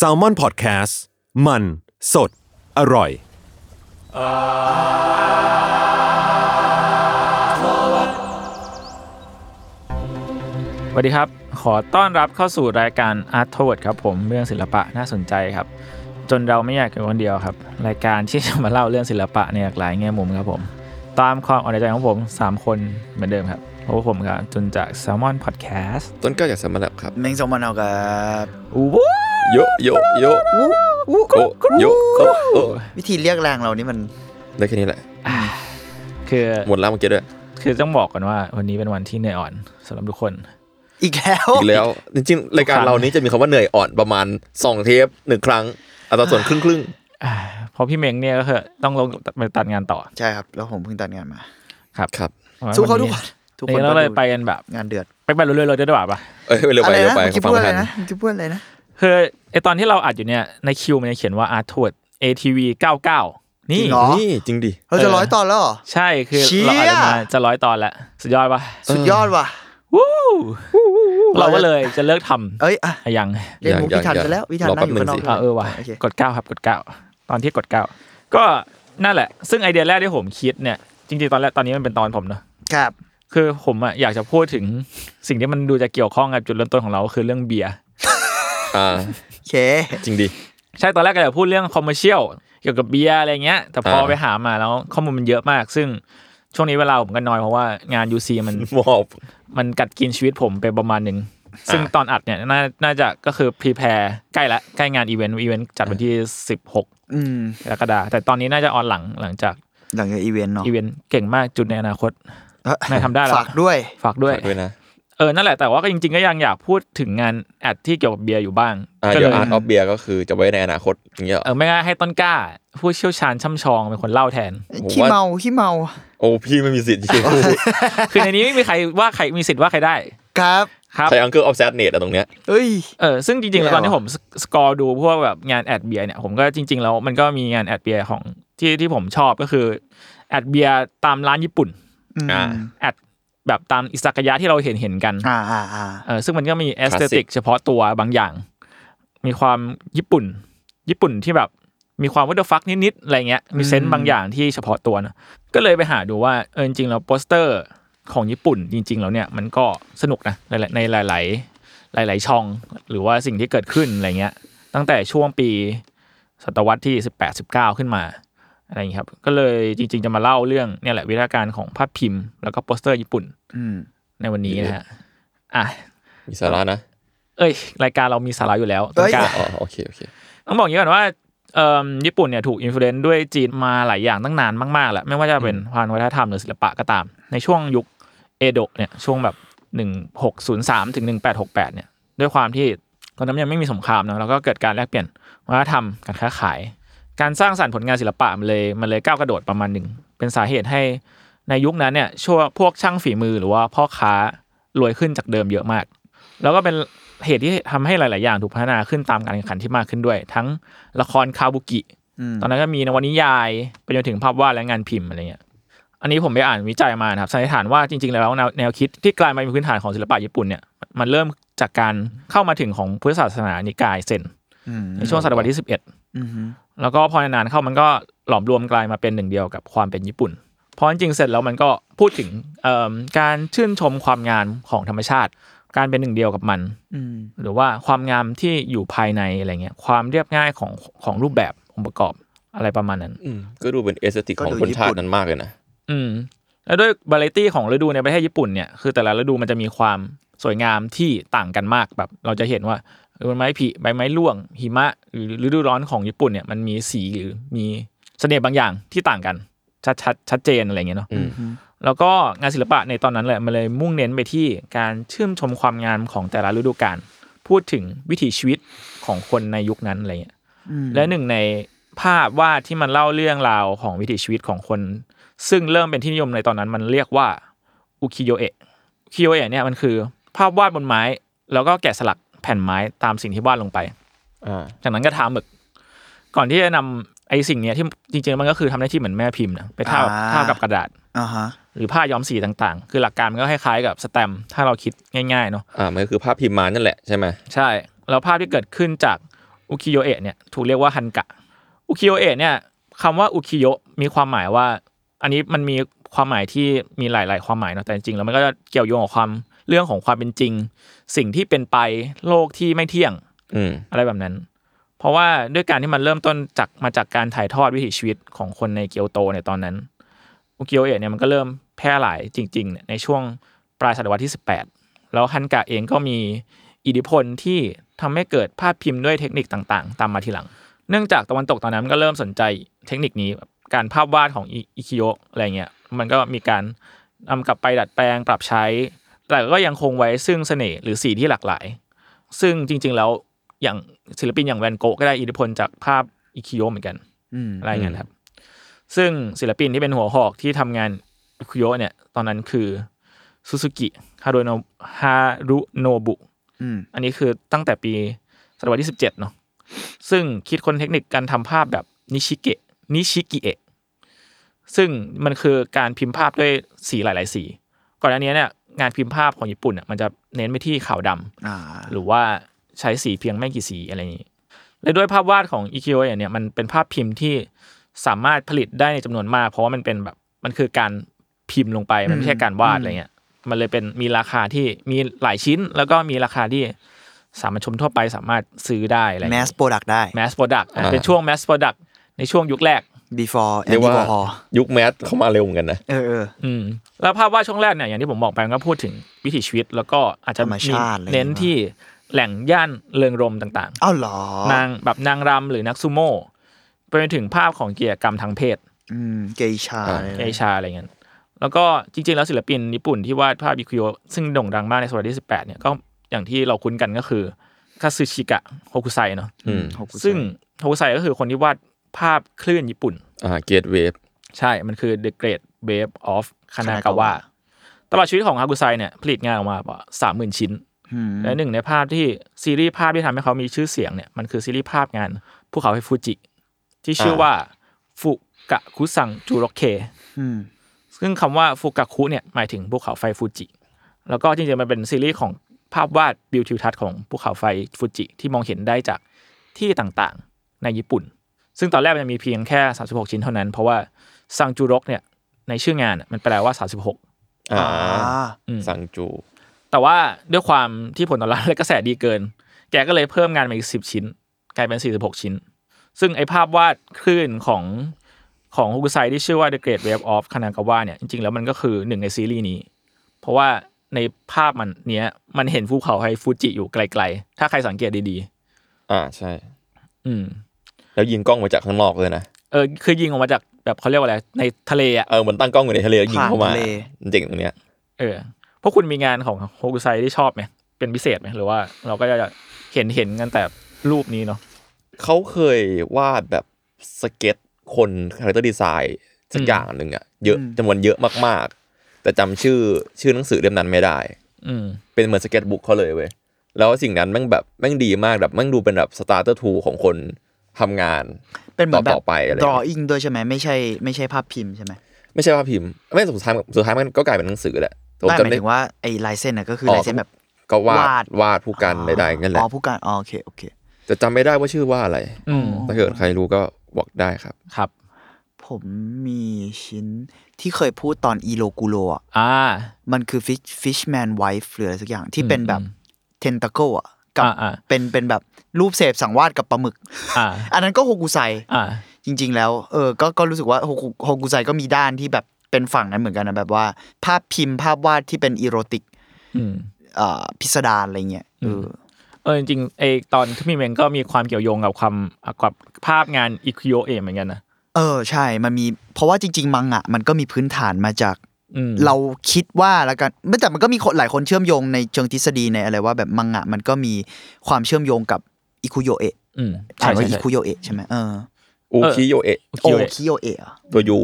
s a l ม o n PODCAST มัน สด อร่อย สวัสดีครับ ขอต้อนรับเข้าสู่รายการ Art t o w a r d ครับผมเรื่องศิลปะน่าสนใจครับ จนเราไม่อยากอยู่คนเดียวครับ รายการที่จะมาเล่าเรื่องศิลปะในหลากหลายแง่มุมครับผม ตามความอ่อนใจของผม 3 คนเหมือนเดิมครับ พราะว่าผมครับจนจาก Salmon Podcast ต้นกล้าจากสมรรถครับเมงสมมันเอากับอู้วโยโยโยโอโยโอโอวิธีเรียกแรงเรานี่มันได้แค่นี้แหละ คือหมดแล้วเมื่อกี้ด้วยคือต้องบอกก่อนว่า วันนี้เป็นวันที่เหนื่อยอ่อนสำหรับทุกคน อีกแล้วอีกแล้ว จริงๆ รายการเรานี้จะมีคำว่าเหนื่อยอ่อนประมาณ2เทปหนึ่งครั้งอัตราส่วนครึ่งครึ่งอ่าเพราะพี่เม้งเนี่ยก็คือต้องลงไปตัดงานต่อ ใช่ครับ แล้วผมเพิ่งตัดงานมา ครับๆครับสู้เขาทุกคน ทุกคนนี่เราเลยไปกันแบบ งานเดือด ไปไปเรื่อยๆเลยได้ป่ะเอ้ยเร็วอะไปไรเร็วนะไปเมื่อกี้ฟังพูดไม่อะไรทันนะเมื่อกี้พูดอะไรนะคือไอตอนที่เราอัดอยู่เนี่ยในคิวมันจะเขียนว่า Art t o w a r d ATV 99 นี่จริงเหรอนี่จริงดิเราจะร้อยตอนแล้วเหรอใช่คือเชี่ยเราอัดกันมาจะร้อยตอนแล้วสุดยอดปะสุดยอดว่ะวู้เราก็เลยจะเลิกทำเอ้ยอะยังเล่นมุกยังพิธันยังไปแล้วพิธันรอนั่งอยู่แป๊บข้างนอกหนึ่งสิอ่าเออว่ะโอเคกด9ครับกด9ตอนที่กด9ก็นั่นแหละ ซึ่งไอเดียแรกที่ผมคิดเนี่ยจริงๆตอนแรกตอนนี้มันเป็นตอนผมเนอะครับ คือผมอะอยากจะพูดถึงสิ่งที่มันดูจะเกี่ยวข้องกับจุดเริ่มต้นของเราคือเรื่องเบียร์อ่าโอเค จริงดิใช่ตอนแรกก็อยากพูดเรื่อง commercial เกี่ยวกับเบียร์อะไรเงี้ย แต่พออ่าไปหามาแล้วข้อมูลมันเยอะมาก ซึ่งช่วงนี้เวลาผมก็น้อยเพราะว่างาน UC มันมอบมันกัดกินชีวิตผมไปประมาณหนึ่งซึ่งตอนอัดเนี่ยน่าน่าจะก็คือ prepare ใกล้ละใกล้งานอีเวนต์อีเวนต์จัดวันที่16อืมกรกฎาคมแต่ตอนนี้น่าจะออนหลังหลังจากหลังจากอีเวนต์เนาะอีเวนต์เก่งมากจุดในอนาคตเอ้ย นายทำได้แล้วฝากด้วยฝากด้วยฝากด้วยนะเออนั่นแหละแต่ว่าก็จริงๆก็ยังอยากพูดถึงงานแอดที่เกี่ยวกับเบียร์อยู่บ้างอ่าก็เดี๋เลยวยอาร์ตออฟเบียก็คือจะไว้ในอนาคตอย่างเงี้ยเหรอเออไม่งั้นให้ต้นกล้า ผู้เชี่ยวชาญช่ำชองเป็นคนเล่าแทนผมขี้ว่าเมาขี้เมา โอ้พี่ไม่มีสิทธิ์ที่จะพูดคือในนี้ไม่มีใครว่าใครมีสิทธิ์ว่าใครได้ ครับครับใครอังเกิลออฟแซดเนตอะตรงเนี้ยเอ้ยเออซึ่งจริงๆแล้วแย่ตอนที่ว่ะผม scroll ดูพวกแบบงาน ad เบียร์เนี่ยผมก็จริง ๆ แล้วมันก็มีงาน ad เบียร์ของที่ที่ผมชอบก็คือ ad เบียร์ตามร้านญี่ปุ่นอืมอ่า ad แบบตามอิซากายะที่เราเห็นเห็นๆกันอ่าอ่าอ่าเออซึ่งมันก็มีเอสเตติ Classic กเฉพาะตัวบางอย่าง มีความญี่ปุ่น ญี่ปุ่นที่แบบมีความวัตถุฟักนิดๆอะไรเงี้ยมี sense บางอย่างที่เฉพาะตัวนะก็เลยไปหาดูว่าเออจริงๆแล้วโปสเตอร์ของญี่ปุ่นจริง ๆ แล้วเนี่ยมันก็สนุกนะในในหลาย ๆ หลาย ๆ ช่อง หรือว่าสิ่งที่เกิดขึ้นอะไรเงี้ย ตั้งแต่ช่วงปีศตวรรษที่ 18 19 ขึ้นมา อะไรอย่างเงี้ยครับ ก็เลยจริง ๆ จะมาเล่าเรื่องเนี่ยแหละวิธีการของภาพพิมพ์ แล้วก็โปสเตอร์ญี่ปุ่นอืมในวันนี้นะฮะอะมีสาระนะ เอ้ย รายการเรามีสาระอยู่แล้วต้นกล้าอ๋อโอเคโอเคต้องบอกอย่างนี้ก่อนว่าเอ่อญี่ปุ่นเนี่ยถูกอิม l u เ n นซ์ด้วยจีนมาหลายอย่างตั้งนานมากๆแหละไม่ว่าจะเป็นพานวัฒนธรรมหรือศิลปะก็ตาม ในช่วงยุคเอโดะเนี่ยช่วงแบบ1603ถึง1868เนี่ยด้วยความที่ตอนนั้นยังไม่มีสงครามเนอะแล้วก็เกิดการแลกเปลี่ยนวัฒนธรรมการค้าขาย การสร้างสรรค์ผลงานศิลปะมันเลยมันเลยก้าวกระโดดประมาณหนึ่งเป็นสาเหตุให้ในยุคนั้นเนี่ยช่วงพวกช่างฝีมือหรือว่าพ่อค้ารวยขึ้นจากเดิมเยอะมาก แล้วก็เป็นเหตุที่ทำให้หลาย ๆ อย่างถูกพัฒนาขึ้นตามการแข่งขันที่มากขึ้นด้วย ทั้งละครคาบุกิอืมตอนนั้นก็มีนวนิยายไปจนถึงภาพวาดและงานพิมพ์อะไรเงี้ย อันนี้ผมไปอ่านวิจัยมานะครับสันนิษฐานว่าจริง ๆ แล้วแนวแนวคิดที่กลายมาเป็นพื้นฐานของศิลปะญี่ปุ่นเนี่ยมันเริ่มจากการเข้ามาถึงของพุทธศาสนานิกายเซนอืมในช่วงศตวรรษที่11อืมฮึ แล้วก็พอนานๆเข้ามันก็หลอมรวมกลายมาเป็นหนึ่งเดียวกับความเป็นญี่ปุ่น เพราะจริงๆเสร็จแล้วมันก็พูดถึงเอิ่มการชื่นชมความงามของธรรมชาติ การเป็นหนึ่งเดียวกับมันอืมหรือว่าความงามที่อยู่ภายในอะไรเงี้ยความเรียบง่ายของของรูปแบบองค์ประกอบอะไรประมาณนั้นอืมก็ดูเป็นเอสติกของคนชาตินั้นมากเลยนะอืมแล้วด้วยบา r ตี้ของฤดูในประเทศญี่ปุ่นเนี่ยคือแต่ละฤดูมันจะมีความสวยงามที่ต่างกันมากแบบ เราจะเห็นว่า เออใบไม้ผลิใบไม้ร่วง หิมะ หรือฤดูร้อนของญี่ปุ่นเนี่ยมันมีสีหรือมีเสน่ห์บางอย่างที่ต่างกัน ชัดชัดชัดเจนอะไรเงี้ยเนาะอืมแล้วก็งานศิลปะในตอนนั้นแหละมันเลยมุ่งเน้นไปที่การชื่นชมความงามของแต่ละฤดูกาลพูดถึงวิถีชีวิตของคนในยุคนั้นอะไรเงี้ยและหนึ่งในภาพวาดที่มันเล่าเรื่องราวของวิถีชีวิตของคน ซึ่งเริ่มเป็นที่นิยมในตอนนั้นมันเรียกว่าอุคิโยเอะอุคิโยเอะเนี่ยมันคือ ภาพวาดบนไม้ แล้วก็แกะสลัก แผ่นไม้ตามสิ่งที่วาดลงไปอ่าจากนั้นก็ทาหมึก ก่อนที่จะนำไอ้สิ่งเนี้ยที่จริงๆมันก็คือทำหน้าที่เหมือนแม่พิมพ์นะไปทาบอ่าทาบกับกระดาษอ่าฮะหรือผ้าย้อมสีต่างๆ คือหลักการมันก็คล้ายๆกับสแตมป์ถ้าเราคิดง่ายๆเนาะอ่ามันก็คือภาพพิมพ์มานั่นแหละใช่ไหมใช่ แล้วภาพที่เกิดขึ้นจากอุคิโยเอะเนี่ยถูกเรียกว่าฮันกะอุคิโยเอะเนี่ยคำว่าอุคิโยมีความหมายว่า อันนี้มันมีความหมายที่มีหลาย ๆ ความหมายเนาะแต่จริงๆแล้วมันก็จะเกี่ยวโยงกับความเรื่องของความเป็นจริง สิ่งที่เป็นไปโลกที่ไม่เที่ยงอืมอะไรแบบนั้น เพราะว่าด้วยการที่มันเริ่มต้นจากมาจากการถ่ายทอดวิถีชีวิตของคนในเกียวโตในตอนนั้นอุกิโอเอะเนี่ยมันก็เริ่มแพร่หลายจริงๆเนี่ยในช่วงปลายศตวรรษที่ 18 แล้วฮันกะเองก็มีอิทธิพลที่ทำให้เกิดภาพพิมพ์ด้วยเทคนิคต่างๆ ตามมาทีหลัง เนื่องจากตะวันตกตอนนั้นมันก็เริ่มสนใจเทคนิคนี้แบบการภาพวาดของอิอิคิโอะอะไรเงี้ยมันก็มีการนำกลับไปดัดแปลงปรับใช้ แต่ก็ยังคงไว้ซึ่งเสน่ห์หรือสีที่หลากหลาย ซึ่งจริง ๆ แล้วอย่างศิลปินอย่างแวนโกะก็ได้อิทธิพลจากภาพอิคิโอะเหมือนกันอืมอะไรเงี้ยครับ ซึ่งศิลปินที่เป็นหัวหอกที่ทำงานอิคิโอะเนี่ย ตอนนั้นคือซูซูกิฮารุโนฮารุโนบุอืมอันนี้คือตั้งแต่ปีศตวรรษที่17เนาะซึ่งคิดค้นเทคนิคการทำภาพแบบนิชิเกะนิชิกิเอะซึ่งมันคือการพิมพ์ภาพด้วยสีหลาย ๆ สี ก่อนอันนี้เนี่ย งานพิมพ์ภาพของญี่ปุ่นเนี่ยมันจะเน้นไปที่ขาวดำอ่าหรือว่าใช้สีเพียงไม่กี่สีอะไรอย่างนี้และด้วยภาพวาดของอุกิโยะเนี่ยมันเป็นภาพพิมพ์ที่สามารถผลิตได้ในจำนวนมาก เพราะว่ามันเป็นแบบมันคือการพิมพ์ลงไปมันไม่ใช่การวาดอะไรเงี้ยมันเลยเป็นมีราคาที่มีหลายชิ้น แล้วก็มีราคาที่สามัญชนทั่วไปสามารถซื้อได้อะไร mass product ได้ mass product อ่าเป็นช่วง mass product ในช่วงยุคแรก before Andy Warhol ยุค mass เข้ามาเร็วเหมือนกันนะเออเอออืมแล้วภาพวาดช่วงแรกเนี่ยอย่างที่ผมบอกไปมันก็พูดถึงวิถีชีวิต แล้วก็อาจจะธรรมชาติอะไรเน้นที่แหล่งย่านเริงรมต่างอ้าวเหรอๆนางแบบนางรำหรือนักซูโม่ไปจนถึงภาพของกิจกรรมทางเพศ อืมเกย์ชาอ่าเอชาอะไรเงี้ยแล้วก็จริงๆ แล้วศิลปินญี่ปุ่นที่วาดภาพอิคุโยซึ่งโด่งดังมากในศตวรรษที่ 18 เนี่ยก็อย่างที่เราคุ้นกันก็คือคาซึชิกะโฮคุไซเนาะอืมซึ่งโฮคุไซก็คือคนที่วาด ภาพคลื่นญี่ปุ่น อ่าเกตเวฟใช่ มันคือ The Great Wave of Kanagawa ตลอดชีวิตของฮากุไซเนี่ยผลิตงานออกมาประมาสามหมื่นชิ้นอืมและหนึ่งในภาพที่ซีรีส์ภาพที่ทำให้เขามีชื่อเสียงเนี่ยมันคือซีรีส์ภาพงานภูเขาไฟฟูจิ ที่ชื่อว่าฟุกะคุซังจูโรเคอืมซึ่งคำว่าฟุกะคุเนี่ยหมายถึงภูเขาไฟฟูจิ แล้วก็จริงๆมันเป็นซีรีส์ของภาพวาดวิวทิวทัศน์ของภูเขาไฟฟูจิที่มองเห็นได้จากที่ต่างๆ ในญี่ปุ่น ซึ่งตอนแรกมันจะมีเพียงแค่ 36 ชิ้นเท่านั้น เพราะว่าซังจูรกเนี่ยในชื่องานน่ะมันแปลว่า 36อ่าอืมสังจู แต่ว่าด้วยความที่ผลตอบรับและกระแสดีเกิน แกก็เลยเพิ่มงานมาอีก 10 ชิ้น กลายเป็น 46 ชิ้น ซึ่งไอภาพวาดคลื่นของของฮุกุไซที่ชื่อว่า The Great Wave of Kanagawa เนี่ยจริงๆ แล้วมันก็คือหนึ่งในซีรีส์นี้ เพราะว่าในภาพมันเนี้ยมันเห็นภูเขาไฟฟูจิอยู่ไกลๆ ถ้าใครสังเกตดีอ่าใช่ๆอืม แล้วยิงกล้องมาจากข้างนอกเลยนะเออคือยิงออกมาจากแบบเขาเรียกว่าอะไรในทะเลอะเออเหมือนตั้งกล้องอยู่ในทะเลแล้วยิงเข้ามาผ่านทะเล เจ๋งตรงเนี้ย เออพวกคุณมีงานของโฮกุไซที่ชอบไหมเป็นพิเศษไหมหรือว่า เราก็จะเห็นเห็นกันแต่รูปนี้เนาะเขาเคยวาดแบบสเก็ตคน character design สักอืมอย่างหนึ่งอะเยอะอืม จำนวนเยอะมากๆ แต่จำชื่อชื่อหนังสือเล่มนั้นไม่ได้ อืม เป็นเหมือนสเก็ตบุ๊กเขาเลยเว้ยแล้วสิ่งนั้นแม่งแบบแม่งดีมากแบบแม่งดูเป็นแบบสตาร์เตอร์ทูของคน ทำงานเป็นเหมือนแบต่บอไปอะไรอย่างเงี้ย drawing ด้วยใช่ไหมไม่ใช่ไม่ใช่ภาพพิมพ์ใช่ไหมไม่ใช่ภาพพิมพ์ไม่สุดท้ายสุดท้ายมันก็กลายเป็นหนังสือแหละผมไม่หจำมายได้ถึงว่าไอ้ลายเส้นน่ะก็คืออ๋อลายเส้นแบบก็วาดวาดวาดผู้กันใดๆนั่นแหละอ๋อผู้การอ๋อโอเคโอเคแต่จำไม่ได้ว่าชื่อว่าอะไรอืมถ้าเกิดใครรู้ก็บอกได้ครับครับ ผมมีชิ้นที่เคยพูดตอนอีโลกูโรอะอ่ามันคือ fish fishman wife หรืออะไรสักอย่างที่เป็นแบบอืม tentacle อะกับอ่า อ่าเป็นเป็นแบบรูปเสพสังวาดกับปลาหมึกอ่าอันนั้นก็โฮกุไซอ่าจริง ๆ แล้วเออก็ก็รู้สึกว่าโฮกุโฮกุไซก็มีด้านที่แบบเป็นฝั่งนั้นเหมือนกันนะแบบว่า ภาพพิมพ์ภาพวาดที่เป็นอีโรติกอืมเอ่อพิสดารอะไรเงี้ยเอออเออจริงๆไอตอนที่มีเมงก็มีความเกี่ยวโยงกับความกับภาพงานอิคุโยเอะเหมือนกันนะเออใช่มันมีเพราะว่าจริง ๆ มังงะมันก็มีพื้นฐานมาจากอืม เราคิดว่าแล้วกันไม่แต่มันก็มีคนหลายคนเชื่อมโยงในเชิงทฤษฎีในอะไรว่าแบบมังงะมันก็มีความเชื่อมโยงกับอิคุโยเอะอืมอ่าใช่นว่าใช่อิใช่คุโยเอะใช่ไหมเอออูคิโยเอะอุโอคิโยเอะคิโยเอะอะตัวยู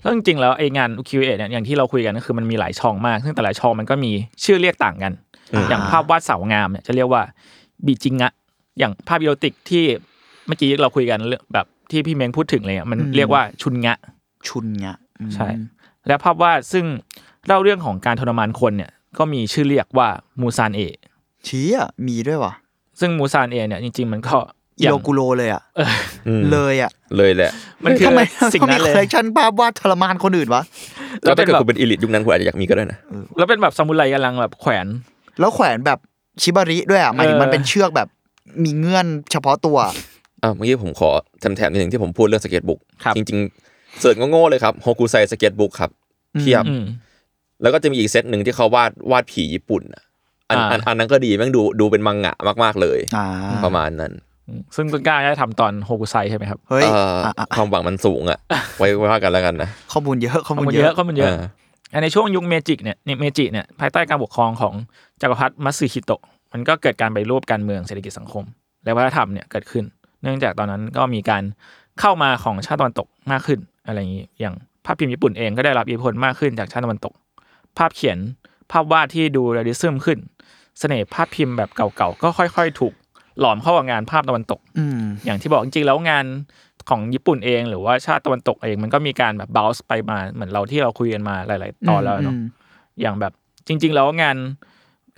แล้วจริงๆแล้วไองานอุคิโยเอะเนี่ยอย่างที่เราคุยกันก็คือมันมีหลายช่องมาก ซึ่งแต่ละช่องมันก็มีชื่อเรียกต่างกัน อย่างภาพวาดสาวงามเนี่ยจะเรียกว่าบิจิงะอย่างภาพ erotic ที่เมื่อกี้เราคุยกันเรื่องแบบที่พี่เมงพูดถึงเลยอะมันเรียกว่าชุนงะ ชุนงะอืมใช่ และภาพวาดซึ่งเล่าเรื่องของการทรมานคนเนี่ยก็มีชื่อเรียกว่ามูซานเอะเชี้อะมีด้วยวะซึ่งมูซานเองเนี่ยจริง ๆ มันก็เอโรกุโระเลยอะอืมเลยอะเลยแหละ มันคือทำไมสิ่งต้องมีนั้นคเลอยลเลคชันภาพวาดทรมานคนอื่นวะก็ถ้าเกิดแล้วเป็นแบบคุณเป็น elite ยุคนั้นคุณอาจจะอยากมีก็ได้นะแล้วเป็นแบบซามูไรกำลังแบบแขวน แล้วแขวนแบบชิบาริด้วยอะหมายถึงเออมันเป็นเชือกแบบมีเงื่อนเฉพาะตัวอ่าเมื่อกี้ผมขอแถมๆนิดหนึ่งที่ผมพูดเรื่อง sketchbook ครับจริงๆ search โง่ๆเลยครับโฮกุไซ sketchbook ครับเทียบอืมแล้วก็จะมีอีกเซตหนึ่งที่เขาวาดวาดผีญี่ปุ่นอะอันอ่าอันอันนั้นก็ดีแม่งดูดูเป็นมังงะมากๆเลยอ่าประมาณนั้น ซึ่งต้นกล้าจะทำตอนโฮกุไซใช่ไหมครับเฮ้ยเอ่ออะอะความหวังมันสูงอะ ไว้ไว้ว่ากันแล้วกันนะข้อมูลเยอะข้อข้อมูลมูลเยเยอะอะข้อมูลเยอะเอออันในช่วงยุคเมจิเนี่ยเมจิเนี่ยภายใต้การปกครองของจักรพรรดิมัตสึฮิโตะมันก็เกิดการปฏิรูปการเมืองเศรษฐกิจสังคม และวัฒนธรรมเนี่ยเกิดขึ้น เนื่องจากตอนนั้นก็มีการเข้ามาของชาติตะวันตกมากขึ้น อะไรอย่างนี้ อย่างภาพพิมพ์ญี่ปุ่นเองก็ได้รับอิทธิพลมากขึ้นจากชาติตะวันตก ภาพเขียนภาพวาดที่ดู realism ขึ้น เสน่ห์ภาพพิมพ์แบบเก่าๆก็ค่อย ๆ ถูกหลอมเข้ากับงานภาพตะวันตกอืมอย่างที่บอกจริงๆแล้วงานของญี่ปุ่นเอง หรือว่าชาติตะวันตกเองมันก็มีการแบบบ o ลส์ไปมาเหมือนเราที่เราคุยกันมาหลาย ๆ ตอนแล้วเนาะอืมอย่างแบบจริง ๆ แล้วงาน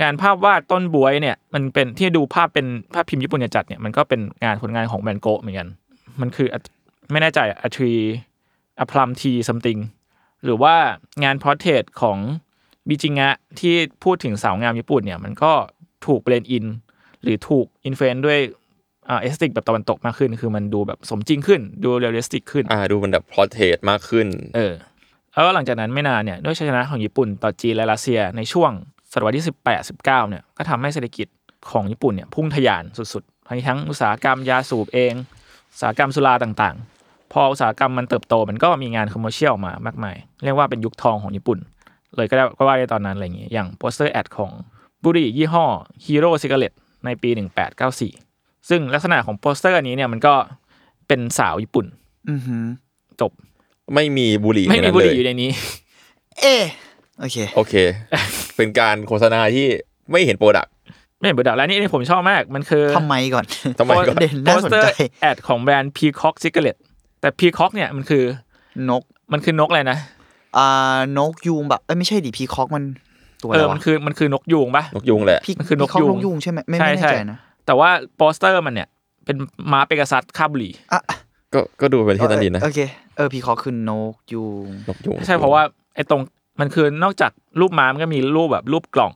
งานภาพวาดต้นบ๊วยเนี่ย มันเป็นที่ดูภาพเป็นภาพพิมพ์ญี่ปุ่นจัดๆเนี่ยมันก็เป็นงานผลงานของแวนโก๊ะเหมือนกัน มันคืออะไม่แน่ใจอะ tree อะ plum tree something หรือว่างาน portrait ของบิจิงะที่พูดถึงสาวงามญี่ปุ่นเนี่ยมันก็ถูก blend in หรือถูก influence ด้วยอ่า aesthetic แบบตะวันตกมากขึ้น คือมันดูแบบสมจริงขึ้น ดู realistic ขึ้นอ่าดูมันแบบ portrait มากขึ้น เออแล้วก็หลังจากนั้นไม่นานเนี่ยด้วยชัยชนะของญี่ปุ่นต่อจีนและรัสเซียในช่วงศตวรรษที่ 18 19เนี่ยก็ทำให้เศรษฐกิจของญี่ปุ่นเนี่ยพุ่งทะยานสุดๆทั้งทั้งอุตสาหกรรมยาสูบเองอุตสาหกรรมสุราต่างๆ พออุตสาหกรรมมันเติบโตมันก็มีงาน commercial มามากมาย เรียกว่าเป็นยุคทองของญี่ปุ่น เลยก็ได้ก็ว่าได้ตอนนั้นอะไรอย่างเงี้ยอย่างโปสเตอร์แอดของบุหรี่ยี่ห้อฮีโร่ซิกเ e ตในปี 1894 ซึ่งลักษณะของโปสเตอร์อันนี้เนี่ยมันก็เป็นสาวญี่ปุ่นอือหือจบไม่มีบุหรี่ในมีนั้นเลย ไม่มีบุหรี่อยู่ในนี้ เอะโอเคโอเค เป็นการโฆษณาที่ไม่เห็น product ไม่เห็น product แล้วนี่นี่ผมชอบมากมันคือทำไมก่อนทำไมก่อนเด่นน่าสนใจโปสเตอร์ ad ของแบรนด์ Peacock Cigarette แต่ Peacock เนี่ยมันคือนกมันคือนกอะไรนะอ่านกยูงแบบเอ้ยไม่ใช่ the peacock มันตัวอะไรวะมันคือมันคือนกยูงปะ นกยูงแหละ พี่ มันคือนกยูง นกยูงใช่ไหมไม่ใช่ไม่แน่ใช่ใจนะแต่ว่าโปสเตอร์มันเนี่ย เป็นม้าเปกัสซัสคาบบุหรี่อะก็ก็ดูเป็นที่นั่นดีนะ โอเคเออ peacock คือนกยูง นกยูงใช่เพราะว่าไอ้ตรงมันคือนอกจากรูปม้ามันก็มีรูปแบบรูปกล่อง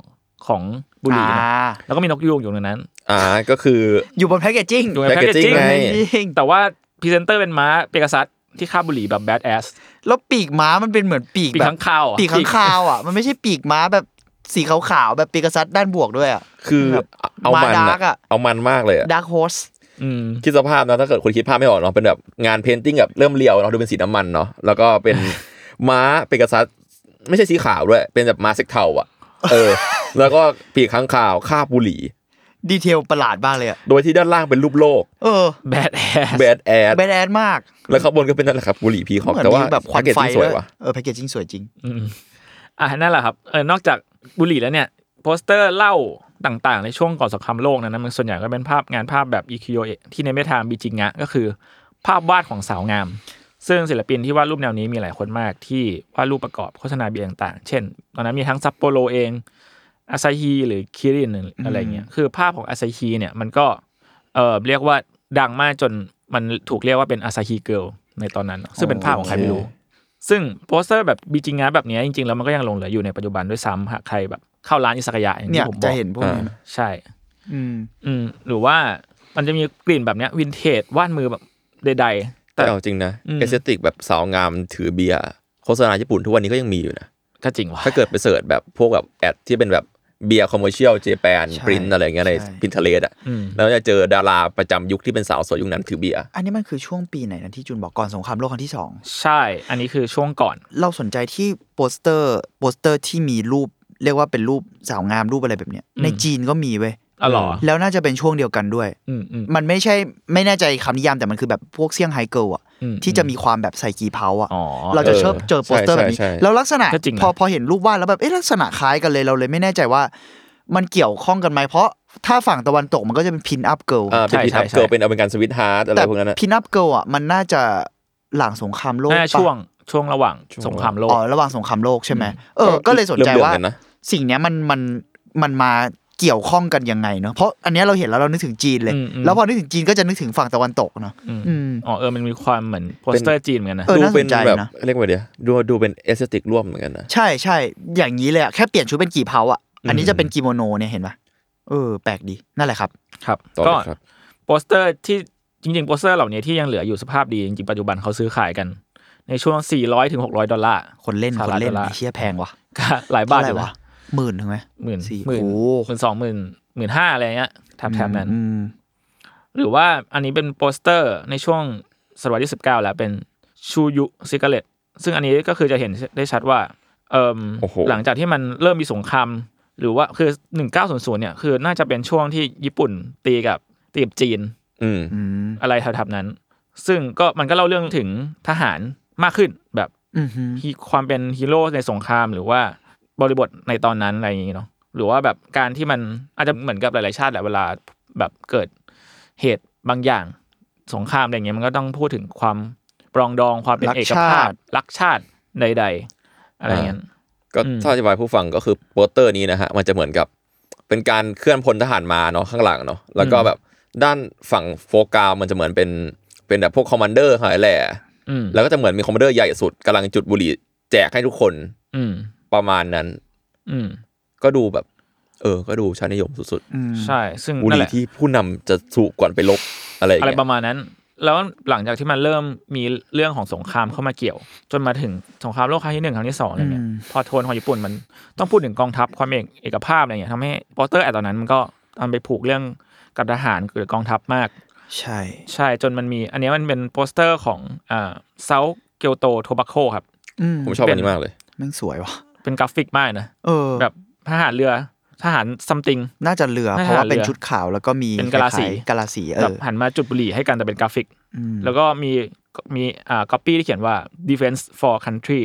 ของบุหรี่นะอ่า แล้วก็มีนกยูงอยู่ในนั้น อ่าก็คือ อยู่บนแพคเกจจิ้งอยู่ในแพคเกจ packaging จิ้งไง จริงแต่ว่า พรีเซนเตอร์เป็นม้าเปกัสซัสที่คาบบุหรี่แบบแบดแอสแล้วปีกม้ามันเป็นเหมือนปีกปีกแบบข้างคาวอะปีกข้างคาวอะมันไม่ใช่ปีกม้าแบบสีขาวๆแบบปีกษัตริย์ด้านบวกด้วยอะคือแบบเอามันมา dark อะเอามันมากเลยอะดาร์คโฮสอืมคิดสภาพนะถ้าเกิดคนคิดภาพไม่ออกเนาะเป็นแบบงานเพนติ้งแบบเริ่มเรียวเนาะดูเป็นสีน้ำมันเนาะแล้วก็เป็นม้าเปกัสซัสไม่ใช่สีขาวด้วย เป็นแบบม้าเซ็กเทาอะ เออ แล้วก็ปีกข้างขาวคาบบุหรี่ detail ประหลาดมากเลยอะโดยที่ด้านล่างเป็นรูปโลก เออ badass badass badass มาก แล้วข้างบนก็เป็นนั่นแหละครับบุหรี่ Peacock เหมือนแต่ว่ามีแบบควัน packaging สวยด้วยว่ะเออ packaging สวยจริงอืมอะนั่นแหละครับเออนอกจากบุหรี่แล้วเนี่ยโปสเตอร์เหล้าต่างๆ ในช่วงก่อนสงครามโลกนั้นนะมันส่วนใหญ่ก็เป็นภาพงานภาพแบบอุกิโยเอะที่ในเมทามบิจิงะก็คือ ภาพวาดของสาวงาม ซึ่งศิลปินที่วาดรูปแนวนี้มีหลายคนมากที่วาดรูปประกอบโฆษณาเบียร์ต่างๆ เช่น ตอนนั้นมีทั้งซัปโปโรเอง อาซาฮีหรือคิรินอะไรเงี้ยคือภาพของอาซาฮีเนี่ยมันก็เออเรียกว่าดังมากจนมันถูกเรียกว่าเป็น Asahi girl ในตอนนั้น ซึ่งเป็นภาพของใครไม่รู้ ซึ่งโปสเตอร์แบบบิจิงะแบบเนี้ยจริงๆ แล้วมันก็ยังหลงเหลืออยู่ในปัจจุบันด้วยซ้ำหากใครแบบเข้าร้านอิซากายะอย่างเนี่ยที่ผมบอกจะเห็นพวกนี้ใช่ อืมอืมหรือว่ามันจะมีกลิ่นแบบเนี้ยวินเทจวาดมือแบบใดๆ แต่แต่เอาจริงนะอืม aes thetic แบบสาวงามถือเบียร์โฆษณาญี่ปุ่นทุกวันนี้ก็ยังมีอยู่นะก็จริงว่ะถ้าเกิดไป search แบบพวกแบบ ad ที่เป็นแบบ beer commercial Japan ใช่ปรินอะไรอย่างเงี้ยในใช่ Pinterest อะอืมแล้วจะเจอดาราประจำยุคที่เป็นสาวสวยยุคนั้นถือเบียร์อันนี้มันคือช่วงปีไหนนะที่จุนบอกก่อนสงครามโลกครั้งที่สองใช่ อันนี้คือช่วงก่อน เราสนใจที่โปสเตอร์โปสเตอร์ที่มีรูปเรียกว่าเป็นรูปสาวงามรูปอะไรแบบเนี้ยอืมในจีนก็มีเว้ยอ๋อเหรอแล้วน่าจะเป็นช่วงเดียวกันด้วยอืมอืมมันไม่ใช่ไม่แน่ใจคำนิยามแต่มันคือแบบพวก Shanghai girl อะอืม ที่จะมีความแบบใส่กี่เพ้าอะอ๋อเราจะเออชอบเจอโปสเตอร์แบบนี้ใช่ใช่ใช่แล้วลักษณะก็จริงนะพอพอเห็นรูปวาดแล้วแบบเอ๊ะลักษณะคล้ายกันเลยเราเลยไม่แน่ใจว่า มันเกี่ยวข้องกันไหมเพราะถ้าฝั่งตะวันตกมันก็จะเป็น pin-up girl อ่าเป็นใช่ pin-up ใช่ girl เป็น American sweetheart อะไรแต่พวกนั้นนะ pin-up girl อะมันน่าจะหลังสงครามโลกน่าจะปะช่วงช่วงระหว่างช่วงสงครามโลกอ๋อระหว่างสงครามโลกใช่ไหมเออก็เลยสนใจเรื่องว่าๆกันนะสิ่งเนี้ยมันมันมันมา เกี่ยวข้องกันยังไงเนาะเพราะอันเนี้ยเราเห็นแล้วเรานึกถึงจีนเลยอืมอืมแล้วพอนึกถึงจีนก็จะนึกถึงฝั่งตะวันตกเนาะอืมอืมอ๋อเออมันมีความเหมือนโปสเตอร์จีนเหมือนกันนะเออดูน่าสนใจเป็นแบบนะเรียกว่าเดียวดูดูเป็น aesthetic ร่วมเหมือนกันนะใช่ใช่อย่างนี้เลยอะแค่เปลี่ยนชุดเป็นกี่เพ้าอะอันนี้จะเป็นกิโมโนเนี่ยเห็นปะเออ แปลกดีนั่นแหละครับ ครับต่อก็เลยครับโปสเตอร์ที่จริงๆโปสเตอร์เหล่านี้ที่ยังเหลืออยู่สภาพดีจริงๆปัจจุบันเขาซื้อขายกัน ในช่วง 400ถึง600 ดอลลาร์คนเล่นสหคนรัฐเล่นดอลลาร์ไอ้เชี่ยแพงว่ะก็หลายบาทเท่อยู่วะนะ หมื่นถึงไหมหมื่นสี่หมื่นโอ้หมื่นสองหมื่นหมื่นห้าอะไรเงี้ยแถบๆนั้นอืมหรือว่าอันนี้เป็นโปสเตอร์ในช่วงศตวรรษที่19แล้วเป็นชูยุ cigarette ซึ่งอันนี้ก็คือจะเห็นได้ชัดว่าเอ่มโอ้โหหลังจากที่มันเริ่มมีสงครามหรือว่าคือ1900เนี่ยคือน่าจะเป็นช่วงที่ญี่ปุ่นตีกับตีกับจีนอืมอืมอะไรแถบๆนั้น ซึ่งก็มันก็เล่าเรื่องถึงทหารมากขึ้นแบบอืมฮึฮีความเป็นฮีโร่ในสงครามหรือว่า บริบทในตอนนั้นอะไรอย่างนี้เนาะหรือว่าแบบการที่มันอาจจะเหมือนกับหลาย ๆ ชาติแหละเวลาแบบเกิดเหตุบางอย่างสงครามอะไรเงี้ยมันก็ต้องพูดถึงความปรองดองความเป็นเอกภาพรักชาติใด ๆ อะไรเงี้ยก็อืมถ้าอธิบายผู้ฟังก็คือโปสเตอร์นี้นะฮะมันจะเหมือนกับเป็นการเคลื่อนพลทหารมาเนาะข้างหลังเนาะแล้วก็แบบด้านฝั่งโฟกัสมันจะเหมือนเป็นเป็นแบบพวก commander หลายแหล่อืมแล้วก็จะเหมือนมี commander ใหญ่สุดกำลังจุดบุหรี่แจกให้ทุกคน อืม ประมาณนั้น อืม ก็ดูแบบ เออ ก็ดูชาตินิยมสุดอืมใช่ ซึ่งๆนั่นแหละบุหรี่ที่ผู้นำจะสูบก่อนไปลบอะไรอย่างอะไรเงี้ยประมาณนั้น แล้วหลังจากที่มันเริ่มมีเรื่องของสงครามเข้ามาเกี่ยว จนมาถึงสงครามโลกครั้งที่หนึ่งครั้งที่สองอะไรเงี้ยอืม พอโทนของญี่ปุ่นมันต้องพูดถึงกองทัพความเอกเอกภาพอะไรเงี้ยทำให้โปสเตอร์ ad ตอนนั้นมันก็ทำไปผูกเรื่องกับทหารหรือกองทัพมาก ใช่ ใช่จนมันมี อันเนี้ยมันเป็นโปสเตอร์ของอ่าเซาเกียวโตโทบาโกครับ อืมผมชอบอันนี้มากเลย แม่งสวยว่ะ เป็นกราฟิกมากนะเออ แบบทหารเรือทหาร something น่าจะเรือน่าจะเพราะว่าเป็นเรือชุดขาวแล้วก็มีเป็นกะลาสีคล้ายๆกะลาสีเอแบบอหันมาจุดบุหรี่ให้กันแต่เป็นกราฟิกอืมแล้วก็มีมีอ่า copy ที่เขียนว่า defense for country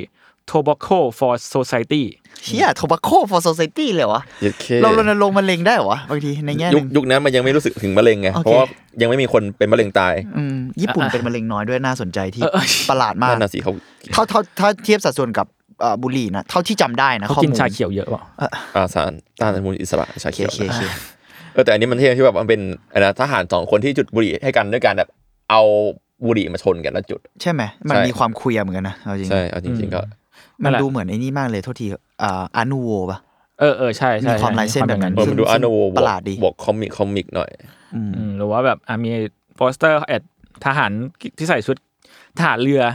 tobacco for society เชี่ยโทบาโค for society เลยเหรอวะเย็ดเคเรารณรงค์มะเร็งได้เหรอวะบางทีในแง่หยุนึ่คงยุคนั้นมันยังไม่รู้สึกถึงมะเร็งไงโอเคเพราะว่ายังไม่มีคนเป็นมะเร็งตายอืมญี่ปุ่นเป็นมะเร็งน้อยด้วยน่าสนใจที่เออเออประหลาดมากนั่นน่ะสิเขาเท่าเท่าถ้าเทียบสัดส่วนกับเอ่อ บุหรี่นะเท่าที่จำได้นะเขาข้อกินมูลชาเขียวเยอะเปล่าอาสารต้านอนุมูลอิสระชาโอเคเขียวโอเคโอเคเออแต่อันนี้มันเท่ที่แบบมันเป็นอะไรนะทหารสองคนที่จุดบุหรี่ให้กันด้วยการแบบเอาบุหรี่มาชนกันแล้วจุด ใช่ไหมมันใช่มีความเคลียร์เหมือนกันนะเอาจริงใช่เอาจริงๆก็มันดูเหมือนไอ้นี่มากเลยโทษทีอ่าอานูโวปะเออเออใช่ใช่มีความลายเส้นแบบนั้นเออมันดูซึ่งอาโนโวบปวระกหลาดดีบวกคอมิกคอมิกหน่อยอืมอืมหรือว่าแบบอะมีโปสเตอร์แอดทหารที่ใส่ชุดทหารเรืออ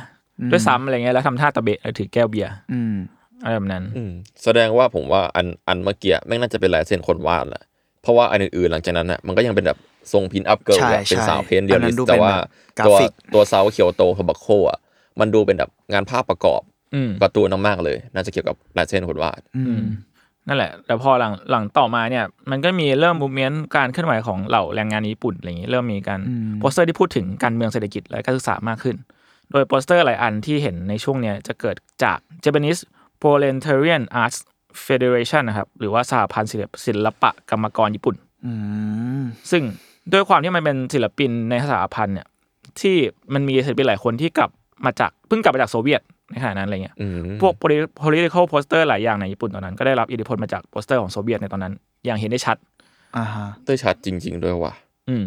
ด้วยซ้ำอะไรเงี้ยแล้วทำท่าตะเบะแล้วถือแก้วเบียร์อืมอะไรแบบนั้นอืมแสดงว่าผมว่าอันอันเมื่อกี้แม่งน่าจะเป็นลายเส้นคนวาดแหละเพราะว่าอันอื่นๆหลังจากนั้นน่ะมันก็ยังเป็นแบบทรงพินอัพเกิร์ลใช่เป็นใช่สาวเพนเดียอันนั้ลินสดูแต่ว่าเป็นแบบกราตัวฟิกตัวเซาเคียวโตโทบักโคอะมันดูเป็นแบบงานภาพประกอบอืมการ์ตูนมากๆเลย น่าจะเกี่ยวกับลายเส้นคนวาดอือืมมนั่นแหละแล้วพอหลังหลังต่อมาเนี่ย มันก็มีเริ่มมูเมนต์การเคลื่อนไหวของเหล่าแรงงานญี่ปุ่นอะไรอย่างนี้ เริ่มมีการอืมโปสเตอร์ที่พูดถึงการเมืองเศรษฐกิจและการศึกษามากขึ้น โดยโปสเตอร์หลายอันที่เห็นในช่วงเนี้ยจะเกิดจาก Japanese Proletarian Arts Federation นะครับหรือว่าสหพันธ์ศิลปศิลปะกรรมกรญี่ปุ่นอืมซึ่งด้วยความที่มันเป็นศิลปินในสหพันธ์เนี่ยที่มันมีศิลปินหลายคนที่กลับมาจากเพิ่งกลับมาจากโซเวียตในขณะนั้นอะไรเงี้ยอืมพวก politi- political poster หลายอย่างในญี่ปุ่นตอนนั้น ก็ได้รับอิทธิพลมาจากโปสเตอร์ของโซเวียตในตอนนั้น อย่างเห็นได้ชัดอ่าฮะได้ชัดจริง ๆ ด้วยว่ะอืม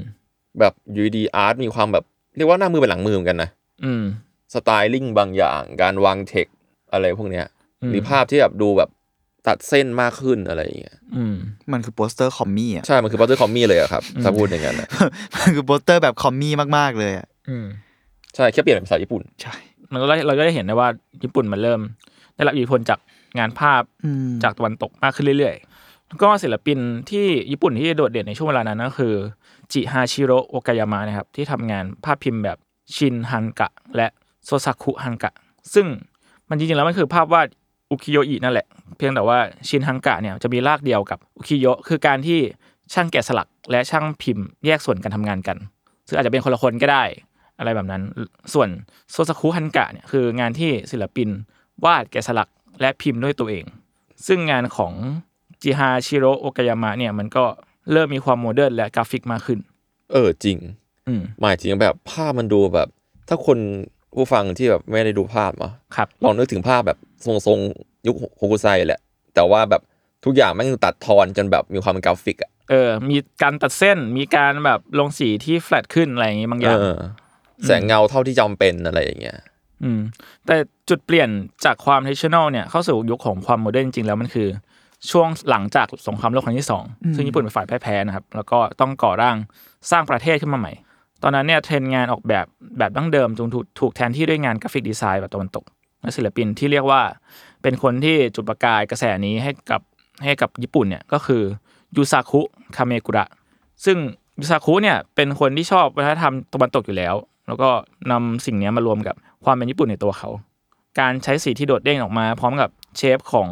แบบยูดีอาร์ตมีความแบบเรียกว่าหน้ามือเป็นหลังมือเหมือนกันนะ อืม styling บางอย่าง การวางเทคอะไรพวกเนี้ยอืมหรือภาพที่แบบดูแบบตัดเส้นมากขึ้นอะไรอย่างเงี้ยอืมมันคือโปสเตอร์ commie อะใช่ มันคือ p อ t เตอร์คอมมี่เลยอะครับถ้าพูดอย่างนั้นนะมันคือโปสเตอร์แบบ commie มากๆเลยอะอืมใช่แค่เปลี่ยนเป็นภาษาญี่ปุ่น ใช่ มันก็ได้เราก็ได้เห็นได้ว่าญี่ปุ่นมันเริ่ม ได้รับอิทธิพลจากงานภาพอืมจากตะวันตกมากขึ้นเรื่อยๆแล้วก็ศิลปินที่ญี่ปุ่นที่โดดเด่นในช่วงเวลานั้นก็คือจิฮาชิโร่โอกายามะนะครับที่ทำงานภาพพิมพ์แบบ ชินฮันกะ และโซซากุฮันกะ ซึ่งมันจริงๆแล้วมันคือภาพวาดอุคิโยอินั่นแหละ เพียงแต่ว่าชินฮันกะเนี่ยจะมีรากเดียวกับอุคิโยคือการที่ช่างแกะสลัก และช่างพิมพ์แยกส่วนการทำงานกัน ซึ่งอาจจะเป็นคนละคนก็ได้อะไรแบบนั้น ส่วนโซซากุฮันกะเนี่ยคืองานที่ศิลปินวาดแกะสลักและพิมพ์ด้วยตัวเอง ซึ่งงานของจิฮาชิโรโอกายามะเนี่ยมันก็เริ่มมีความ modern และกราฟิกมากขึ้น เออจริง หมายถึงแบบภาพมันดูแบบ ถ้าคนผู้ฟังที่แบบไม่ได้ดูภาพอะครับลองนึกถึงภาพแบบทรงๆยุคโฮกุไซแหละ แต่ว่าแบบทุกอย่างแม่งตัดทอนจนแบบมีความเป็นกราฟิกอะเออ มีการตัดเส้น มีการแบบลงสีที่แฟลตขึ้นอะไรอย่างงี้บางอย่างเออแสงเงาเท่าที่จำเป็นอะไรอย่างเงี้ย อืม แต่จุดเปลี่ยนจากความ traditional เนี่ยเข้าสู่ยุคของความ modern จริงๆแล้วมันคือ ช่วงหลังจากสงครามโลกครั้งที่สองซึ่งญี่ปุ่นเป็นฝ่ายพ่ายแพ้นะครับ แล้วก็ต้องก่อร่างสร้างประเทศขึ้นมาใหม่ ตอนนั้นเนี่ยเทรนด์งานออกแบบแบบดั้งเดิมจึงถูกถูกแทนที่ด้วยงาน graphic design แบบตะวันตกและศิลปินที่เรียกว่าเป็นคนที่จุดประกายกระแสนี้ให้กับให้กับญี่ปุ่นเนี่ยก็คือยูซาคุคาเมกุระซึ่งยูซาคุเนี่ยเป็นคนที่ชอบวัฒนธรรมตะวันตกอยู่แล้ว แล้วก็นำสิ่งนี้มารวมกับความเป็นญี่ปุ่นในตัวเขา การใช้สีที่โดดเด่นออกมา พร้อมกับ shape ของ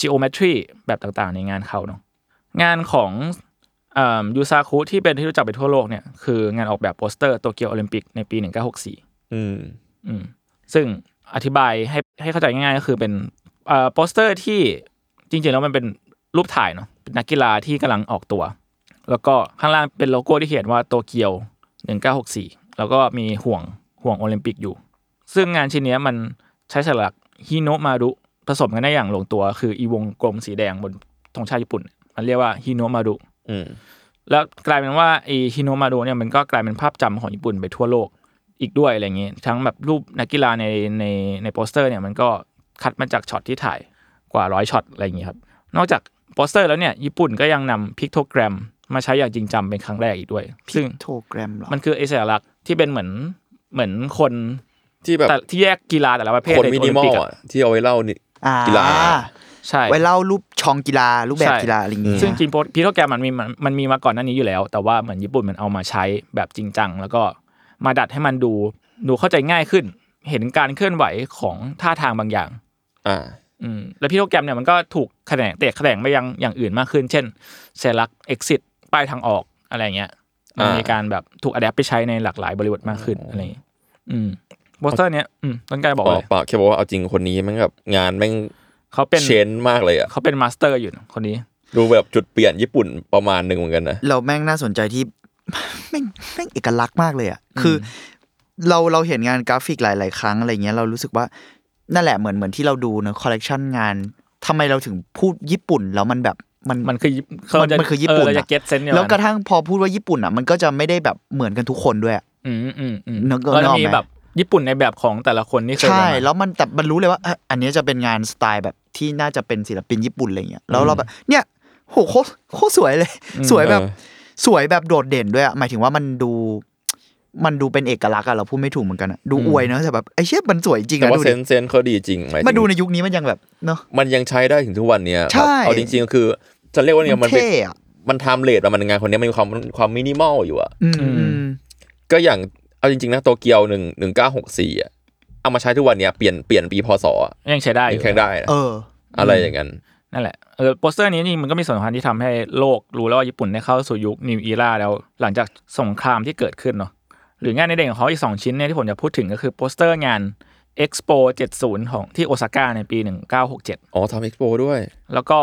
geometry แบบต่างๆ ในงานเขาเนาะงานของ ยูซาคุที่เป็นที่รู้จักไปทั่วโลกเนี่ยคืองานออกแบบโปสเตอร์โตเกียวโอลิมปิกในปี 1964 อืมอืมซึ่งอธิบายให้ให้เข้าใจง่ายๆก็คือเป็นเอ่อโปสเตอร์ที่จริงๆแล้วมันเป็นรูปถ่ายเนาะเป็นนักกีฬาที่กำลังออกตัว แล้วก็ข้างล่างเป็นโลโก้ที่เขียนว่าโตเกียว 1964 แล้วก็มีห่วงห่วงโอลิมปิกอยู่ ซึ่งงานชิ้นเนี้ยมันใช้สัญลักษณ์ฮิโนมารุผสมกันได้อย่างลงตัว คืออีวงกลมสีแดงบนธงชาติญี่ปุ่น มันเรียกว่าฮิโนมารุอืม แล้วกลายเป็นว่าไอฮิโนมารุเนี่ยมันก็กลายเป็นภาพจำของญี่ปุ่นไปทั่วโลกอีกด้วยอะไรเงี้ยทั้งแบบรูปนักกีฬาในในในโปสเตอร์เนี่ยมันก็คัดมาจากช็อตที่ถ่ายกว่าร้อยช็อตอะไรอย่างเงี้ยครับ นอกจากโปสเตอร์แล้วเนี่ยญี่ปุ่นก็ยังนำพิกโทแกรมมาใช้อย่างจริงจังเป็นครั้งแรกอีกด้วย ซึ่งโทรแกรมเหรอมันคือไอสัญลักษณ์ที่เป็นเหมือนเหมือนคนที่แบบแต่ที่แยกกีฬาแต่ละประเภทคนในมิโอนิลิมมอปิลกอะอะที่เอาไว้เล่านี่อ่ากีฬา ใช่ไว้เล่ารูปชองกีฬารูปแบบใช่กีฬาอะไรอย่างเงี้ยซึ่งจริงๆพิโทแกรมมันมีมันมันมีมาก่อนหน้านี้อยู่แล้ว แต่ว่าเหมือนญี่ปุ่นมันเอามาใช้แบบจริงจังแล้วก็มาดัดให้มันดูดูเข้าใจง่ายขึ้น เห็นการเคลื่อนไหวของท่าทางบางอย่าง อ่า อืมแล้วพิโทแกรมเนี่ยมันก็ถูกแขนงเตะแขนงไปยังอย่างอื่นมากขึ้น เช่นสัญลักษณ์ exit ป้ายทางออกอะไรเงี้ยมันอ่ามีมีการแบบถูกอัดแอปไปใช้ในหลากหลายบริบทมากขึ้นอะไรอย่างเงี้ยอืมโปสเตอร์เนี้ยอืมต้นกายบอกเปเลล่ายเปล่าแค่บอกว่าเอาจริงคนนี้แม่งแบบงานแม่ง เขาเป็นเชนมากเลยอะเขาเป็นมาสเตอร์อยู่นะคนนี้ ดูแบบจุดเปลี่ยนญี่ปุ่นประมาณหนึ่งเหมือนกันนะเราแม่งน่าสนใจที่แม่งแม่งเอกลักษณ์มากเลยอะคือเราเราเห็นงานกราฟิกหลาย ๆ ครั้งอะไรเงี้ยเรารู้สึกว่านั่นแหละเหมือนเหมือนที่เราดูเนอะคอลเลกชันงานทำไมเราถึงพูดญี่ปุ่นแล้วมันแบบมันมันคือมันมันคือญี่ปุ่นเเราอะจะ get sense เนี่ยแล้วกระทั่งพอพูดว่าญี่ปุ่นอะมันก็จะไม่ได้แบบเหมือนกันทุกคนด้วยอะอืมอืมอืมนึกเรานึกจะออกมีไหมแบบญี่ปุ่นในแบบของแต่ละคนที่เคยใช่มาแล้วมันแต่มันรู้เลยว่าเอ้ยอันนี้จะเป็นงานสไตล์แบบ ที่น่าจะเป็นศิลปินญี่ปุ่นอะไรเงี้ยแล้วเราแบบเนี่ยโหโคตรโคตรสวยเลย สวยแบบเออสวยแบบโดดเด่นด้วยอะหมายถึงว่ามันดู มันดูเป็นเอกลักษณ์อะเราพูดไม่ถูกเหมือนกันอะดูอวยเนอะแต่แบบไอ้เชี่ยมันสวยจริงแต่อะว่าดูเซดินเซนเขาดีจริงหมายถึงมาดูในยุคนี้มันยังแบบเนาะมันยังใช้ได้ถึงทุกวันเนี้ยใช่แบบเอาจริงๆก็คือจะเรียกว่าเนี่ยมันเป็นเท่อะมันไทม์เลทมันงานคนนี้มันมีความความมินิมอลอยู่อะอืมอืมก็อย่างเอาจริงๆนะโตเกียวหนึ่งหนึ่งเก้าหกสี่อะ เอามาใช้ทุกวันเนี้ยเปลี่ยนเปลี่ยนปีพศอะยังใช้ได้อยังยู่แข่งได้นะเออ อะไรอย่างนั้นนั่นแหละเออโปสเตอร์นี้จริงมันก็มีส่วนสำคัญที่ทำให้โลกรู้แล้วว่าญี่ปุ่นได้เข้าสู่ยุค new era แล้ว หลังจากสงครามที่เกิดขึ้นเนาะหรืองานในเด่นของเขาอีกสองชิ้นเนี่ยที่ผมจะพูดถึงก็คือโปสเตอร์งาน Expo 70 ของที่โอซาก้าในปี 1967 อ๋อทำเอ็กซ์โปด้วย แล้วก็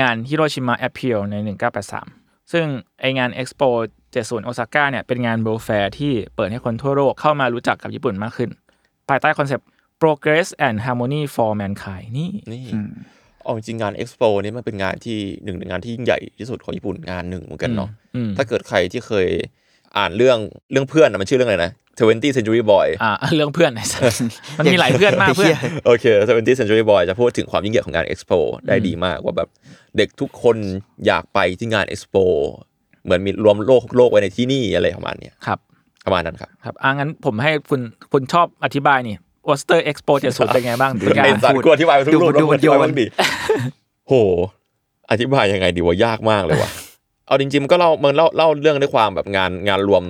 งานฮิโรชิมะ appeal ใน 1983 ซึ่งไองาน Expo 70 โอซาก้าเนี่ยเป็นงาน World Fair ที่เปิดให้คนทั่วโลกเข้ามารู้จักกับญี่ปุ่นมากขึ้น ภายใต้ concept progress and harmony for mankind นี่นี่เอาจริงๆงานเอ็กซ์โปนี่มันเป็นงานที่หนึ่งในงานที่ยิ่งใหญ่ที่สุดของญี่ปุ่นงานหนึ่งเหมือนกันเนาะอืมถ้าเกิดใครที่เคยอ่านเรื่องเรื่องเพื่อนอะมันชื่อเรื่องอะไรนะ20 Century Boy อ่าเรื่องเพื่อนไอ้สัสมันมีหลายเพื่อนมากเพื่อนโอเค20 Century Boy จะพูดถึงความยิ่งใหญ่ของงาน Expo ได้ดีมากว่าแบบเด็กทุกคนอยากไปที่งาน Expo เหมือนมีรวมโลกโลกไว้ในที่นี่อะไรประมาณเนี้ยครับ ประมาณนั้นครับครับอ่างั้นผมให้คุณคุณชอบอธิบายนี่วอสเตอร์เอ็กซ์โปเจ็ดศูนย์เป็นไงบ้างคุณกาไอ้รสัตว์กูอธิบายไปทุกรูปดูแล้วดูกูอธิบายโยนบ้างดิโห อธิบายยังไงดีว่ายากมากเลยว่ะเอาจริงๆมันก็เล่ามันเล่าเล่าเรื่องด้วยความแบบงานงานรวม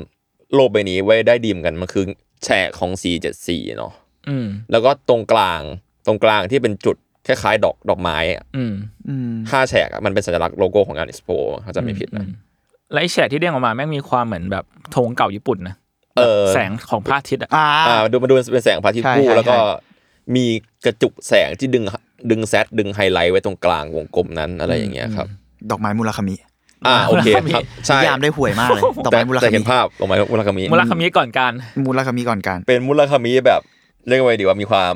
โลกใบนี้ไว้ได้ดีเหมือนกันมันคือแฉกของ474เนาะอืมแล้วก็ตรงกลางตรงกลางที่เป็นจุดคล้ายๆดอกดอกไม้อะอืมอืมห้าแฉกอะมันเป็นสัญลักษณ์โลโก้ของงาน Expo เขาจะไม่ผิดนะและไอ้แฉกที่เด้งออกมาแม่งมีความเหมือนแบบธงเก่าญี่ปุ่นนะเออ แสงของพระอาทิตย์อะอ่าอ่าดูมาดูเป็นแสงพระอาทิตย์ใช่คู่ใช่แล้วก็ใช่มีกระจุกแสงที่ดึงดึงแซดดึงไฮไลท์ไว้ตรงกลางวงกลมนั้นอะไรอย่างเงี้ยครับ ดอกไม้มูลคามิอ่าโอเคมูลคามิครับใช่นิยามได้ห่วยมากเลยดอกแต่ไม้มูลแต่คาเห็มินภาพดอกไม้มูลคามิมูลคามิก่อนการมูลคามิก่อนการเป็นมูลคามิแบบเรียกว่าไงดีว่ามีความ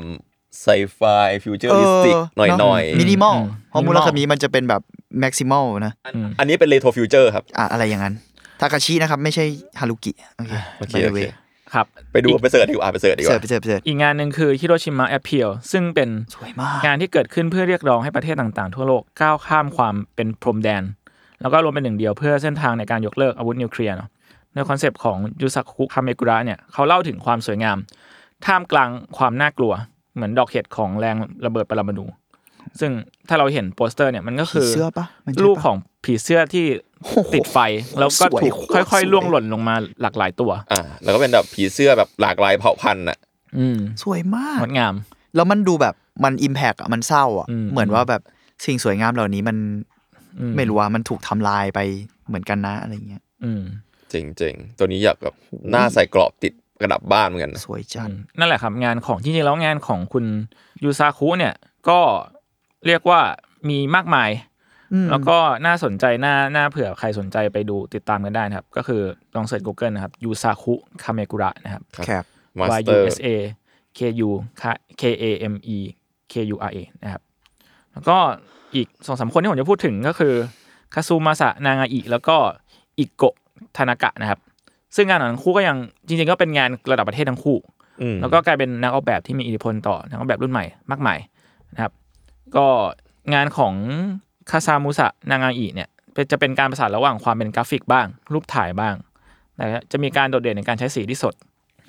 ไซไฟฟิวเจอริสติกหน่อยหน่อยมินิมอลอืมเพราะมู minimal ราคามิมันจะเป็นแบบmaximal นะอืมอันนี้เป็น retro future ครับอะอะไรอย่างนั้น ทากาชินะครับ ไม่ใช่ฮารุกิโอเคโอเค by the โอเค way ครับไปดูไป search ดีกว่าไป search ดีกว่าเสิร์ฟไปเสิร์ฟไปเสิร์ฟอีกงานหนึ่งคือฮิโรชิมะแอ p เ e ลซึ่งเป็นสวยมากงานที่เกิดขึ้นเพื่อเรียกร้องให้ประเทศต่างๆ ทั่วโลกก้าวข้ามความเป็นพรมแดน แล้วก็รวมเป็นหนึ่งเดียวเพื่อเส้นทางในการยกเลิกอาวุธนิวเคลียร์เนาะในคอนเซปต์ของยูซาคุคาเมกุระเนี่ยเขาเล่าถึงความสวยงาม ท่ามกลางความน่ากลัว เหมือนดอกเห็ดของแรงระเบิดปรมาณูซึ่งถ้าเราเห็นโปสเตอร์เนี่ยมันก็ผีคือเสื้อปะมันใช่รูปปะของผีเสื้อที่ ติดไฟแล้วก็สวยถูกโคตรค่อยสวยๆล่วงหล่นลงมาหลากหลายตัว อ่า แล้วก็เป็นแบบผีเสื้อแบบหลากหลายเผ่าพันธุ์อะอืมสวยมากงดงาม แล้วมันดูแบบมันอิมแพกอะมันเศร้าอะอืมเหมือนว่าแบบสิ่งสวยงามเหล่านี้มันอืไม่รู้ว่ามันถูกทำลายไปเหมือนกันนะอะไรเงี้ย อืมเจ๋งๆตัวนี้อยากแบบหน้าใส่กรอบติดกระดับบ้านเหมือนกันนะสวยจัดอืมนั่นแหละครับงานของจริงๆแล้วงานของคุณยูซาคุเนี่ย ก็เรียกว่ามีมากมายอืม แล้วก็น่าสนใจน่าน่าเผื่อใครสนใจไปดูติดตามกันได้นะครับ ก็คือลองเสิร์ช Google นะครับยูซาคุคาเมกุระนะครับแคบมาส Y เต U อร์ S A K U K A M E K U R A นะครับ แล้วก็อีกสองสามคนที่ผมจะพูดถึงก็คือคาซูมาสะนางาอิแล้วก็อิโกะทานากะนะครับ ซึ่งงานของทั้งคู่ก็ยังจริง ๆ ก็เป็นงานระดับประเทศทั้งคู่อืมแล้วก็กลายเป็นนักออกแบบที่มีอิทธิพลต่อนักออกแบบรุ่นใหม่มากมายนะครับ ก็งานของ คาซามุสะนางาอิเนี่ยเป็นจะเป็นการประสานระหว่างความเป็นกราฟิกบ้าง รูปถ่ายบ้างนะฮะจะมีการโดดเด่นในการใช้สีที่สด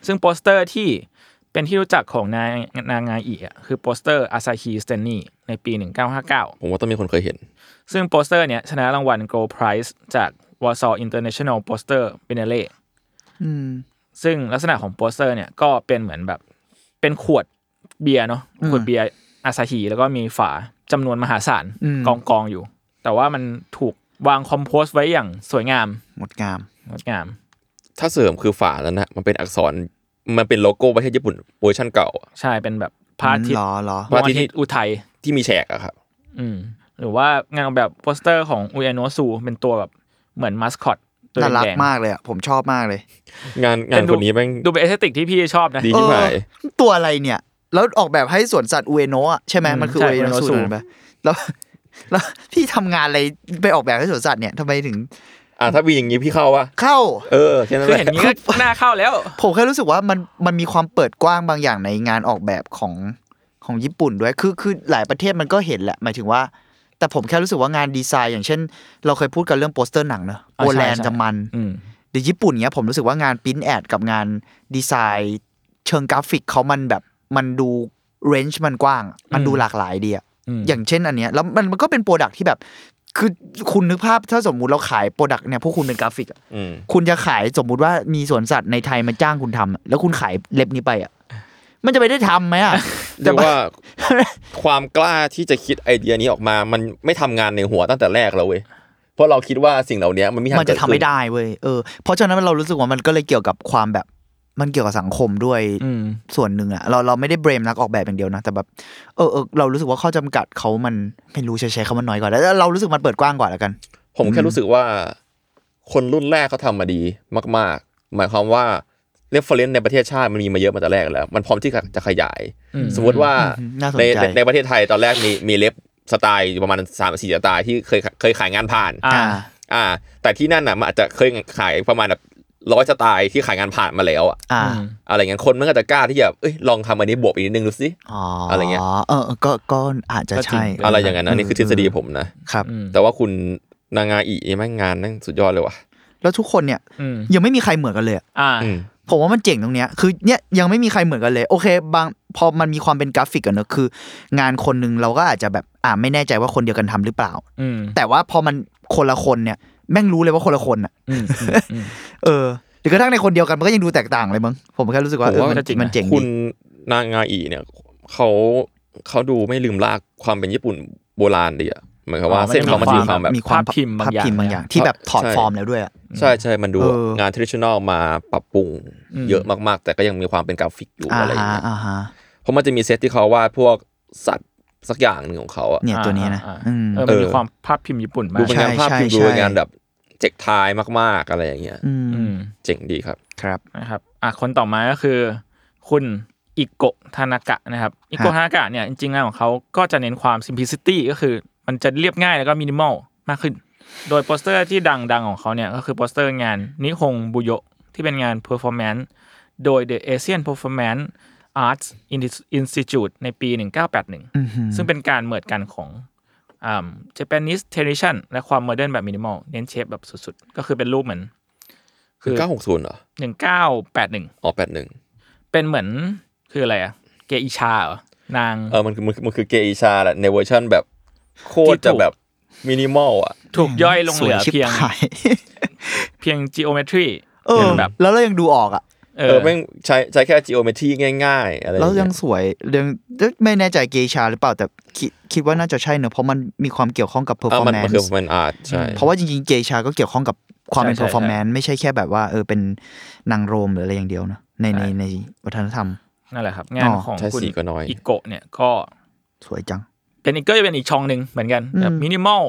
ซึ่งโปสเตอร์ที่เป็นที่รู้จักของนางนางาอิอะคือโปสเตอร์อาซาฮิ Stiny ในปี 1959 ผมว่าต้องมีคนเคยเห็น ซึ่งโปสเตอร์เนี้ยชนะรางวัล Gold Prize จาก Warsaw International Poster Biennale อืมซึ่งลักษณะของโปสเตอร์เนี่ยก็เป็นเหมือนแบบเป็นขวดเบียร์เนาะอืมขวดเบียร์อาซาฮีแล้วก็มีฝา จำนวนมหาศาลอืมกองกองๆอยู่ แต่ว่ามันถูกวาง compose ไว้อย่างสวยงามงดงามงดงาม ถ้าเสริมคือฝาแล้วนะมันเป็นอักษรมันเป็นโลโก้ประเทศญี่ปุ่นเวอร์ชันเก่าอะใช่เป็นแบบพระอาทิตหรย์อหรอดวงอาทิตย์อุทัยที่มีแฉกอะครับ อืม หรือว่างานออกแบบโปสเตอร์ของอุยโนซูเป็นตัวแบบเหมือนมัสคอตตัวน่ารักแดงมากเลยอะผมชอบมากเลย งานๆงานคนนี้แม่งดูเป็นเอสเตติกที่พี่ชอบนะ ดีที่หายเออตัวอะไรเนี่ย แล้วออกแบบให้สวนสัตว์อุเอโนะอะใช่ไหมอืมมันคือใช่อุเอโนะ Ueno สู Zoo นไปแล้วแล้วพี่ทำงานอะไรไปออกแบบให้สวนสัตว์เนี่ยทำไมถึง อ่าถ้ามีอย่างนี้พี่เข้าปะเข้า เออคือแค่นั้นคือแหละเห็นอย่างนี้ก็น่าเข้าแล้ว ผมแค่รู้สึกว่ามันมันมีความเปิดกว้างบางอย่างในงานออกแบบของของญี่ปุ่นด้วยคือคือหลายประเทศมันก็เห็นแหละหมายถึงว่า แต่ผมแค่รู้สึกว่างานดีไซน์ อย่างเช่น เราเคยพูดกันเรื่องโปสเตอร์หนังเนอะอ่าใช่โปแลนด์ใช่จะมันอืมเดี๋ยวญี่ปุ่นเนี้ยผมรู้สึกว่างาน print ad กับงานดีไซน์ เชิงกราฟิกเขามันแบบ มันดู range มันกว้าง มันดูหลากหลายดีอะอืมอย่างเช่นอันเนี้ยแล้วมันมันก็เป็น product ที่แบบ คือคุณนึกภาพถ้าสมมุติเราขาย product เนี่ยพวกคุณเป็นกราฟิกอะอืมคุณจะขายสมมุติว่ามีสวนสัตว์ในไทยมาจ้างคุณทำอะแล้วคุณขาย ref นี้ไปอะมันจะไปได้ทำไหมอะเรียกว่าความกล้าที่จะคิดไอเดียนี้ออกมา มันไม่ทำงานในหัวตั้งแต่แรกแล้วเว้ยเพราะเราคิดว่าสิ่งเหล่านี้มันไม่ทางมันจะทำไม่ได้เว้ยเออเพราะฉะนั้นเรารู้สึกว่ามันก็เลยเกี่ยวกับความแบบ มันเกี่ยวกับสังคมด้วยอืมส่วนหนึ่งอะเราเราไม่ได้ blame นักออกแบบอย่างเดียวนะ แต่แบบเออเออเรารู้สึกว่าข้อจำกัดเขามันไม่รู้ใช้ใช้คำว่าน้อยกว่าแล้วเรารู้สึกมันเปิดกว้างกว่าแล้วกัน ผมแค่รู้สึกว่า คนรุ่นแรกเขาทำมาดีมาก ๆ หมายความว่า reference ในประเทศชาติมันมีมาเยอะมาแต่แรกแล้ว มันพร้อมที่จะขยายอืมสมมติว่าอืมน่าสนใจในในในประเทศไทยตอนแรกมีมี ref สไตล์ประมาณสามสี่สไตล์ที่เคยเคยขายงานผ่านอ่าอ่าแต่ที่นั่นน่ะมันอาจจะเคยขายประมาณแบบ ร้อยสไตล์ที่ขายงานผ่านมาแล้วอะอ่าอืมอะไรเงี้ยคนมันก็จะกล้าที่จะเอ้ยลองทำอันนี้บวกอีกนิดนึงดูสิอ๋ออะอะไรเงี้ยเออเออก็ก็อาจจะก็จริงใช่อะไรอย่างนั้นอันนี้คือทฤษฎีผมนะครับอืมแต่ว่าคุณนางาอีแม่งงานนั่งสุดยอดเลยว่ะ แล้วทุกคนเนี่ยอืมยังไม่มีใครเหมือนกันเลยอะอ่าอืมผมว่ามันเจ๋งตรงเนี้ยคือเนี่ยยังไม่มีใครเหมือนกันเลย โอเค บางพอมันมีความเป็นกราฟิกอะเนอะคือ งานคนหนึ่งเราก็อาจจะแบบอ่าไม่แน่ใจว่าคนเดียวกันทำหรือเปล่าอืมแต่ว่าพอมันคนละคนเนี่ย แม่งรู้เลยว่าคนละคนอะอืมอืมอืมเออหรือกระทั่งในคนเดียวกันมันก็ยังดูแตกต่างเลยมั้งผมแค่รู้สึกว่าผมเออว่ามันก็จริงนะมันเจ๋งคุดีณนางาอีเนี่ยเขาเขาดูไม่ลืมลากความเป็นญี่ปุ่นโบราณดีอะเหมือนกับว่าอ๋อมันเส้นเขามันมีมีความแบบมีความภาพพิมพ์บางภาพอย่างพิมพ์บางอย่าง ที่แบบถอดใช่ฟอร์มแล้วด้วยอะใช่ใช่มันดูเอองานทริช i น n ลมาปรับปรุงอืมเยอะมากๆ แต่ก็ยังมีความเป็นกราฟิกอยู่อ่าอะไรอย่างฮะเงี้ยอ่าฮะเพราะมันจะมีเซตที่เขาวาดพวกสัตว์ สักอย่างหนึ่งของเขาอะเนี่ยตัวนี้นะอ่าอืมเออมันมีเออความภาพพิมพ์ญี่ปุ่นมาดูเป็นงานใช่ภาพพิมพ์ใช่ดูเป็นใช่งานแบบเจ็กทายมากๆอะไรอย่างเงี้ยอืมอืมเจ๋งดีครับครับนะครับอะคนต่อมาก็คือ คุณอิโกะทานากะนะครับอิโกะทานากะเนี่ยจริงๆงานของเขาก็จะเน้นความ simplicity ก็คือ มันจะเรียบง่ายแล้วก็มินิมอลมากขึ้น โดยโปสเตอร์ที่ดังๆของเขาเนี่ยก็คือโปสเตอร์งานนิฮงบุโยที่เป็นงาน performance โดย The Asian Performance Arts Institute ในปี 1981 ซึ่งเป็นการเหมือนกันของอ่า Japanese tradition และความ modern แบบมินิมอลเน้น shape แบบสุดๆ ก็คือเป็นรูปเหมือน คือเก้าหกศูนย์เหรอ 1981 อ๋อแปดหนึ่งเป็นเหมือนคืออะไรอะเกอิชาเหรอนาง เออมันคือมันมันคือเกอิชาแหละในเวอร์ชันแบบโคตรที่จะถูกแบบมินิมอลอะ ถูกย่อยลงเหวยลือเพียงสวยชิบหายเพียง geometry เออเป็นแบบแล้วเรายังดูออกอะ เอเอออแม่งใช้ใช้แค่ geometry ง่ายๆอะไรอแล้วย่างยัเงี้งยสวยยังไม่แน่ใจเกชาหรือเปล่าแต่คิดคิดว่าน่าจะใช่เนอะเพราะมันมีความเกี่ยวข้องกับอะมันมันคือ performance มันอาร์ตใช่เพราะว่าจริงๆเกชาก็เกี่ยวข้องกับความเป็นใช่ใช่ performance ไม่ใช่แค่แบบว่าเออเป็นนางโรมหรืออะไรอย่างเดียวนะในในใช่ในวัฒนธรรมนั่นแหละครับ งานอ๋อของใช่คุณสีก็น้อยอิโกะเนี่ยก็สวยจัง เป็นอีกก็จะเป็นอีกช่องหนึ่งเหมือนกันอืมแบบมินิมอล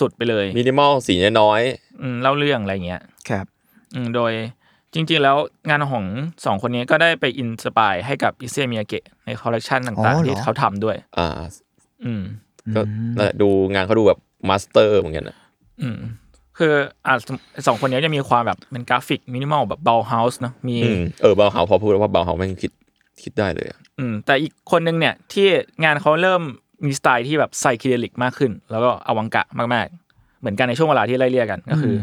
สุดๆไปเลยมินิมอลสีน้อยอืมเล่าเรื่องอะไรเงี้ยครับอืมโดย จริงๆแล้วงานของสองคนนี้ก็ได้ไป inspire ให้กับอิซเซมิยาเกะในคอลเลกชันต่างๆอๆเหรอที่เขาทำด้วยๆอ่า อืมก็นั่นแหละดูงานเขาดูแบบ master เหมือนกันนะอืม คืออ่าสองคนนี้จะมีความแบบเป็นกราฟิกมินิมอลแบบ Bauhaus เนอะมีอืมเออเบาเฮาพอพูดแล้วว่าเบาเฮาแม่งคิดคิดได้เลยอะอืม แต่อีกคนนึงเนี่ยที่งานเขาเริ่มมีสไตล์ที่แบบ psychedelic มากขึ้น แล้วก็อวังกะมากๆ เหมือนกันในช่วงเวลาที่ไล่เรียกกันก็คือ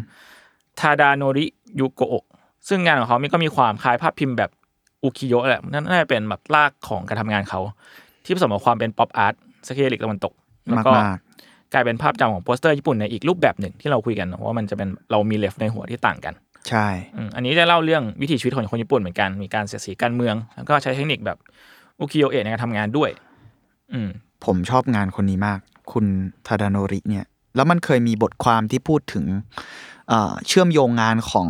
ทาดาโนริ โยโกะโอะ ซึ่งงานของเขามีก็มีความคล้ายภาพพิมพ์แบบอุคิโยะแหละนั่นน่าจะเป็นแบบรากของการทำงานเขา ที่ผสมกับความเป็น pop art psychedelic ตะวันตกแล้วมากก็มากกลายเป็นภาพจำของโปสเตอร์ญี่ปุ่นในอีกรูปแบบหนึ่งที่เราคุยกันว่ามันจะเป็นเรามี ref ในหัวที่ต่างกัน ใช่อืมอันนี้จะเล่าเรื่องวิถีชีวิตของคนญี่ปุ่นเหมือนกันมีการเสียดสีการเมือง แล้วก็ใช้เทคนิคแบบอุคิโยเอะในการทำงานด้วย อืมผมชอบงานคนนี้มาก คุณทาดาโนริเนี่ย แล้วมันเคยมีบทความที่พูดถึง เอ่อเชื่อมโยงงานของ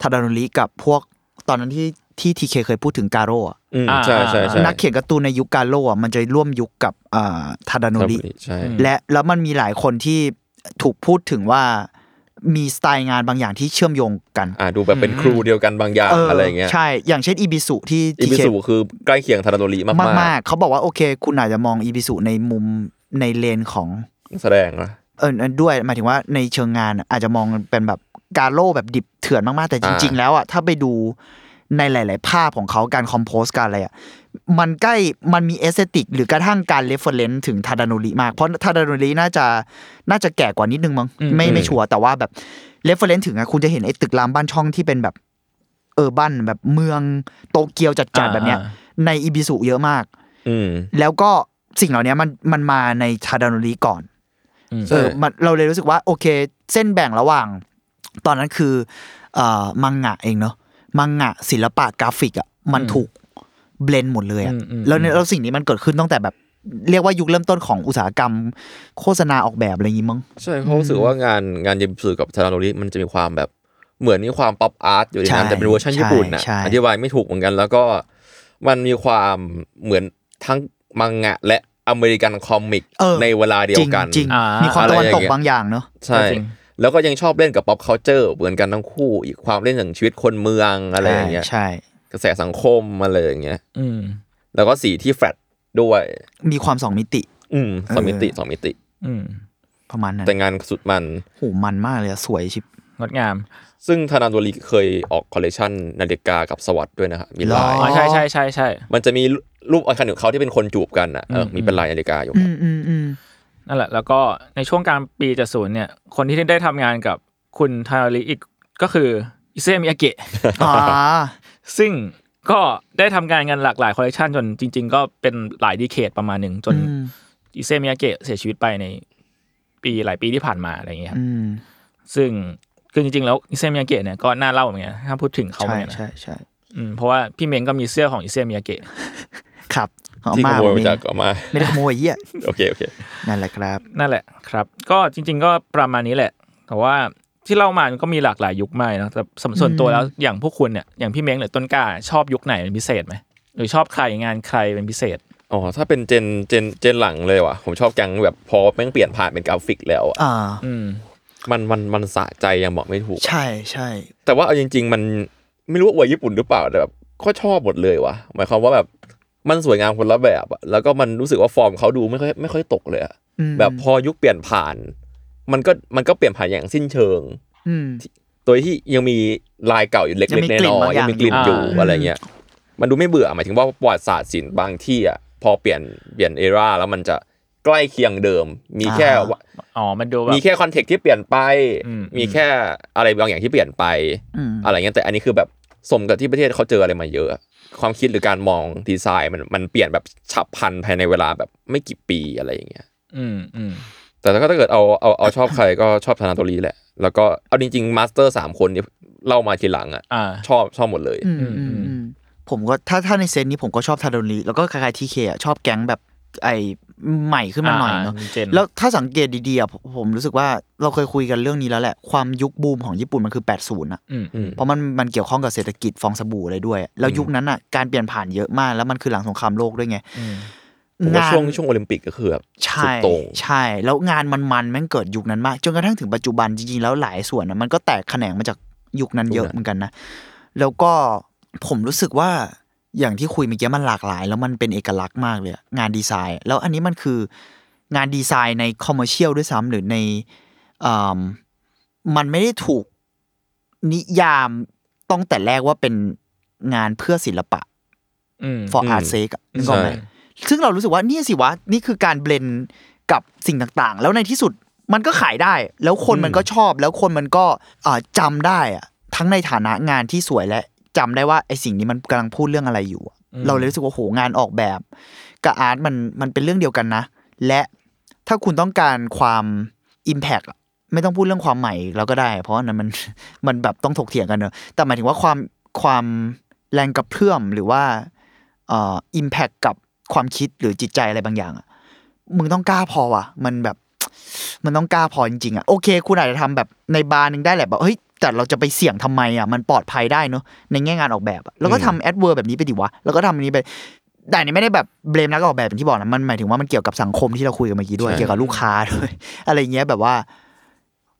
ทาดาโนริกับพวกตอนนั้นที่ที่ทีเคเคยพูดถึงกาโร่อะอืมอ่าใช่ใช่ใช่นักเขียนการ์ตูนในยุคกาโร่อะมันจะร่วมยุคกับเอ่อทาดาโนริใช่และแล้วมันมีหลายคนที่ถูกพูดถึงว่ามีสไตล์งานบางอย่างที่เชื่อมโยงกัน อ่าดูแบบเป็นครูเดียวกันบางอย่างเอะไรอย่างเงี้ย ใช่ อย่างเช่นอีบิสุที่อิบิ TK สุคือใกล้เคียงทาดาโนริมากมากๆมากๆเขาบอกว่าโอเค คุณอาจจะมองอีบิสุในมุมในเลนของนักแสดงนะ เออเออด้วยหมายถึงว่าในเชิงงานอะอาจจะมองเป็นแบบการ raw แบบดิบเถื่อนมากๆแต่จริง ๆ แล้วอะถ้าไปดูในหลาย ๆ ภาพของเขาการ compose การอะไรอะมันใกล้มันมี aesthetic หรือกระทั่งการ reference ถึงทาดาโนริมากเพราะทาดาโนริน่าจะน่าจะแก่กว่านิดนึงมั้งอืมไม่ไม่อืมชัวร์แต่ว่าแบบreference ถึงอะคุณจะเห็นไอ้ตึกรามบ้านช่องที่เป็นแบบเออบ้านแบบเมืองโตเกียวจัดๆแบบเนี้ย ในอีบิสุเยอะมากอืมแล้วก็สิ่งเหล่านี้มันมันมาในทาดาโนริก่อนอืมใช่ เออมันเราเลยรู้สึกว่าโอเค เส้นแบ่งระหว่าง ตอนนั้นคือเอ่อมังงะเองเนาะมังงะศิลปะกราฟิกอะมันถูก blend หมดเลยอะอืมอืมแล้วเนี่ยแล้วสิ่งนี้มันเกิดขึ้นตั้งแต่แบบเรียกว่ายุคเริ่มต้นของอุตสาหกรรม โฆษณาออกแบบอะไรอย่างงี้มั้งใช่เขาะรู้สึกว่างานงานอีบิสุกับทาดาโนริมันจะมีความแบบเหมือนมีความ pop art อยู่ในนั้นใช่แต่เป็นเวอร์ชันญี่ปุ่นนะใช่ใช่อธิบายไม่ถูกเหมือนกัน แล้วก็มันมีความเหมือนทั้งมังงะและ American comic เออในเวลาเดียจวริงกันจริงอ่ามีมีความตะวันตกอะไรอย่างเงี้ยบางอย่างเนาะใช่จริงแล้วก็ยังชอบเล่นกับ pop culture เหมือนกันทั้งคู่ อีกความเล่นอย่างชีวิตคนเมืองอะไรอย่างเงี้ยใช่กระแสสังคมอะไรอย่างเงี้ยอืมแล้วก็สีที่แฟลตด้วย มีความสองมิติ อืมสองมิติเออสองมิติ อืมประมาณนั้นแต่งานสุดมันโหมันมากเลยอะสวยชิบงดงาม ซึ่งทาดาโนริเคยออกคอลเลกชันนาฬิกากับ Swatch ด้วยนะครับมีลายอ๋อ๋อใช่ใช่ใช่ใช่มันจะมีรูปอันคันของเขาที่เป็นคนจูบกันอะเออมีเป็นลายนาฬิกาอยู่คอืรับมอืมอืมนั่นแหละ แล้วก็ในช่วงกลางปีเจ็ดศูนย์เนี่ย คนที่ได้ทำงานกับคุณทาดาโนริอีกก็คือ Issey Miyakeอ่าซึ่งก็ได้ทำงานกันหลากหลายคอลเลคชันจนจริง ๆ ก็เป็นหลาย decade ประมาณหนึ่งจนอืม Issey Miyake เสียชีวิตไปในปีหลายปีที่ผ่านมาอะไรอย่างเงี้ยครับอืมซึ่ง คือจริงๆ แล้ว Issey Miyake เนี่ยก็น่าเล่าเหมือนกันถ้าพูดถึงเขาใช่เนี่ยนะใช่ใช่อืมเพราะว่าพี่เม้งก็มีเสื้อของ Issey Miyake ครับเอาที่ขมาโมยผมมาเองจากเอามา ไม่ได้ขโมยเหี้ยโอเคโอเคนั่นแหละครับ นั่นแหละครับ ก็จริง ๆ ก็ประมาณนี้แหละ แต่ว่าที่เล่ามามันก็มีหลากหลายยุคมากเนอะแต่สำส่วนตัวแล้วอย่างพวกคุณเนี่ยอย่างพี่เม้งหรือต้นกล้าชอบยุคไหนเป็นพิเศษไหมหรือชอบใครงานใครเป็นพิเศษอ๋อถ้าเป็นเจนเจนเจนหลังเลยว่ะผมชอบจังแบบพอแม่งเปลี่ยนผ่านเป็นกราฟิกแล้วอะอ่าอืม มันมันมันสะใจยังบอกไม่ถูก ใช่ใช่แต่ว่าเอาจริง ๆ มันไม่รู้ว่าอวยญี่ปุ่นหรือเปล่าแต่แบบก็ชอบหมดเลยว่ะหมายความว่าแบบมันสวยงามคนละแบบอะแล้วก็มันรู้สึกว่าฟอร์มเขาดูไม่ค่อยไม่ค่อยตกเลยอะอืมแบบพอยุคเปลี่ยนผ่าน มันก็มันก็เปลี่ยนผ่านอย่างสิ้นเชิงอืมโดยที่ยังมีลายเก่าอยู่เล็ยังมีกๆกลิ่นน้อบางยอๆย่างยังมีกลิ่นอยู่อ่าอะไรเงี้ยมันดูไม่เบื่อหมายถึงว่าประวัติศาสตร์ศิลป์บางที่อะพอเปลี่ยนเปลี่ยน era แล้วมันจะ ใกล้เคียงเดิม มีแค่อ่าว่าอ๋อมันดูแบบมีแค่ context ที่เปลี่ยนไปอืมมีแค่อะไรบางอย่างที่เปลี่ยนไปอืมอะไรเงี้ยแต่อันนี้คือแบบสมกับที่ประเทศเขาเจออะไรมาเยอะ ความคิดหรือการมองดีไซน์มันมันเปลี่ยนแบบฉับพลันภายในเวลาแบบไม่กี่ปีอะไรอย่างเงี้ย อืมอืมแต่ถ้าถ้าเกิดเอาเอาเอาชอบใครก็ชอบทาดาโนริแหละ แล้วก็เอาจริงๆ master สามคนเนี่ยเล่ามาทีหลังอะอ่าชอบชอบหมดเลยอืมอืมอืมผมก็ถ้าถ้าใน scene นี้ผมก็ชอบทาดาโนริแล้วก็คล้ายๆทีเคอะชอบแก๊งแบบ ไอ้ใหม่ขึ้นมาหน่อยเนาะอ่า gen แล้วถ้าสังเกตดีๆอะผมผมรู้สึกว่าเราเคยคุยกันเรื่องนี้แล้วแหละ ความยุคบูมของญี่ปุ่นมันคือ 80อะอืมอืมเพราะมันมันเกี่ยวข้องกับเศรษฐกิจฟองสบู่อะไรด้วย แล้วยุคนั้นอะการเปลี่ยนผ่านเยอะมาก แล้วมันคือหลังสงครามโลกด้วยไงอืมผมว่าช่วงช่วงโอลิมปิกก็คือแบบใช่สุดโต่งใช่ แล้วงานมันมันๆแม่งเกิดยุคนั้นมาก จนกระทั่งถึงปัจจุบันจริงๆแล้วหลายส่วนนะมันก็แตกแขนงมาจากยุคนั้นเยอะเหมือนกันนะแล้วก็ผมรู้สึกว่า อย่างที่คุยเมื่อกี้มันหลากหลาย แล้วมันเป็นเอกลักษณ์มากเลยอะงานดีไซน์ แล้วอันนี้มันคืองานดีไซน์ใน commercial ด้วยซ้ำหรือในอ่ามันไม่ได้ถูกนิยามต้องแต่แรกว่าเป็นงานเพื่อศิลปะอืม for อืม art sake อะนึกออกไหมใช่ซึ่งเรารู้สึกว่านี่สิวะ นี่คือการเบลนกับสิ่งต่างๆ แล้วในที่สุดมันก็ขายได้ แล้วคนมันก็ชอบ แล้วคนมันก็อ่าจำได้อะทั้งในฐานะงานที่สวยและ จำได้ว่าไอสิ่งนี้มันกำลังพูดเรื่องอะไรอยู่อะเราเลยรู้สึกว่าโหงานออกแบบกับอาร์ตมันมันเป็นเรื่องเดียวกันนะ และถ้าคุณต้องการความ Impact อะไม่ต้องพูดเรื่องความใหม่เราก็ได้ เพราะอันนั้นมันมันแบบต้องถกเถียงกันเนอะแต่หมายถึงว่าความความแรงกระเพื่อมหรือว่าเอ่อ impact กับความคิดหรือจิตใจอะไรบางอย่างอะมึงต้องกล้าพอว่ะ มันแบบ มันต้องกล้าพอจริงๆอะโอเค คุณอาจจะทำแบบในบาร์หนึงได้แหละแบบเฮ้ย แต่เราจะไปเสี่ยงทำไมอะมันปลอดภัยได้เนอะในแง่งานออกแบบอะแล้วก็ทำ advert แบบนี้ไปดิวะแล้วก็ทำอันนี้ไปแต่อันนี้ไม่ได้แบบ blame นักออกแบบอย่างที่บอกนะมันหมายถึงว่ามันเกี่ยวกับสังคมที่เราคุยกันเมื่อกี้ด้วยใช่เกี่ยวกับลูกค้าด้วยอะไรเงี้ยแบบว่า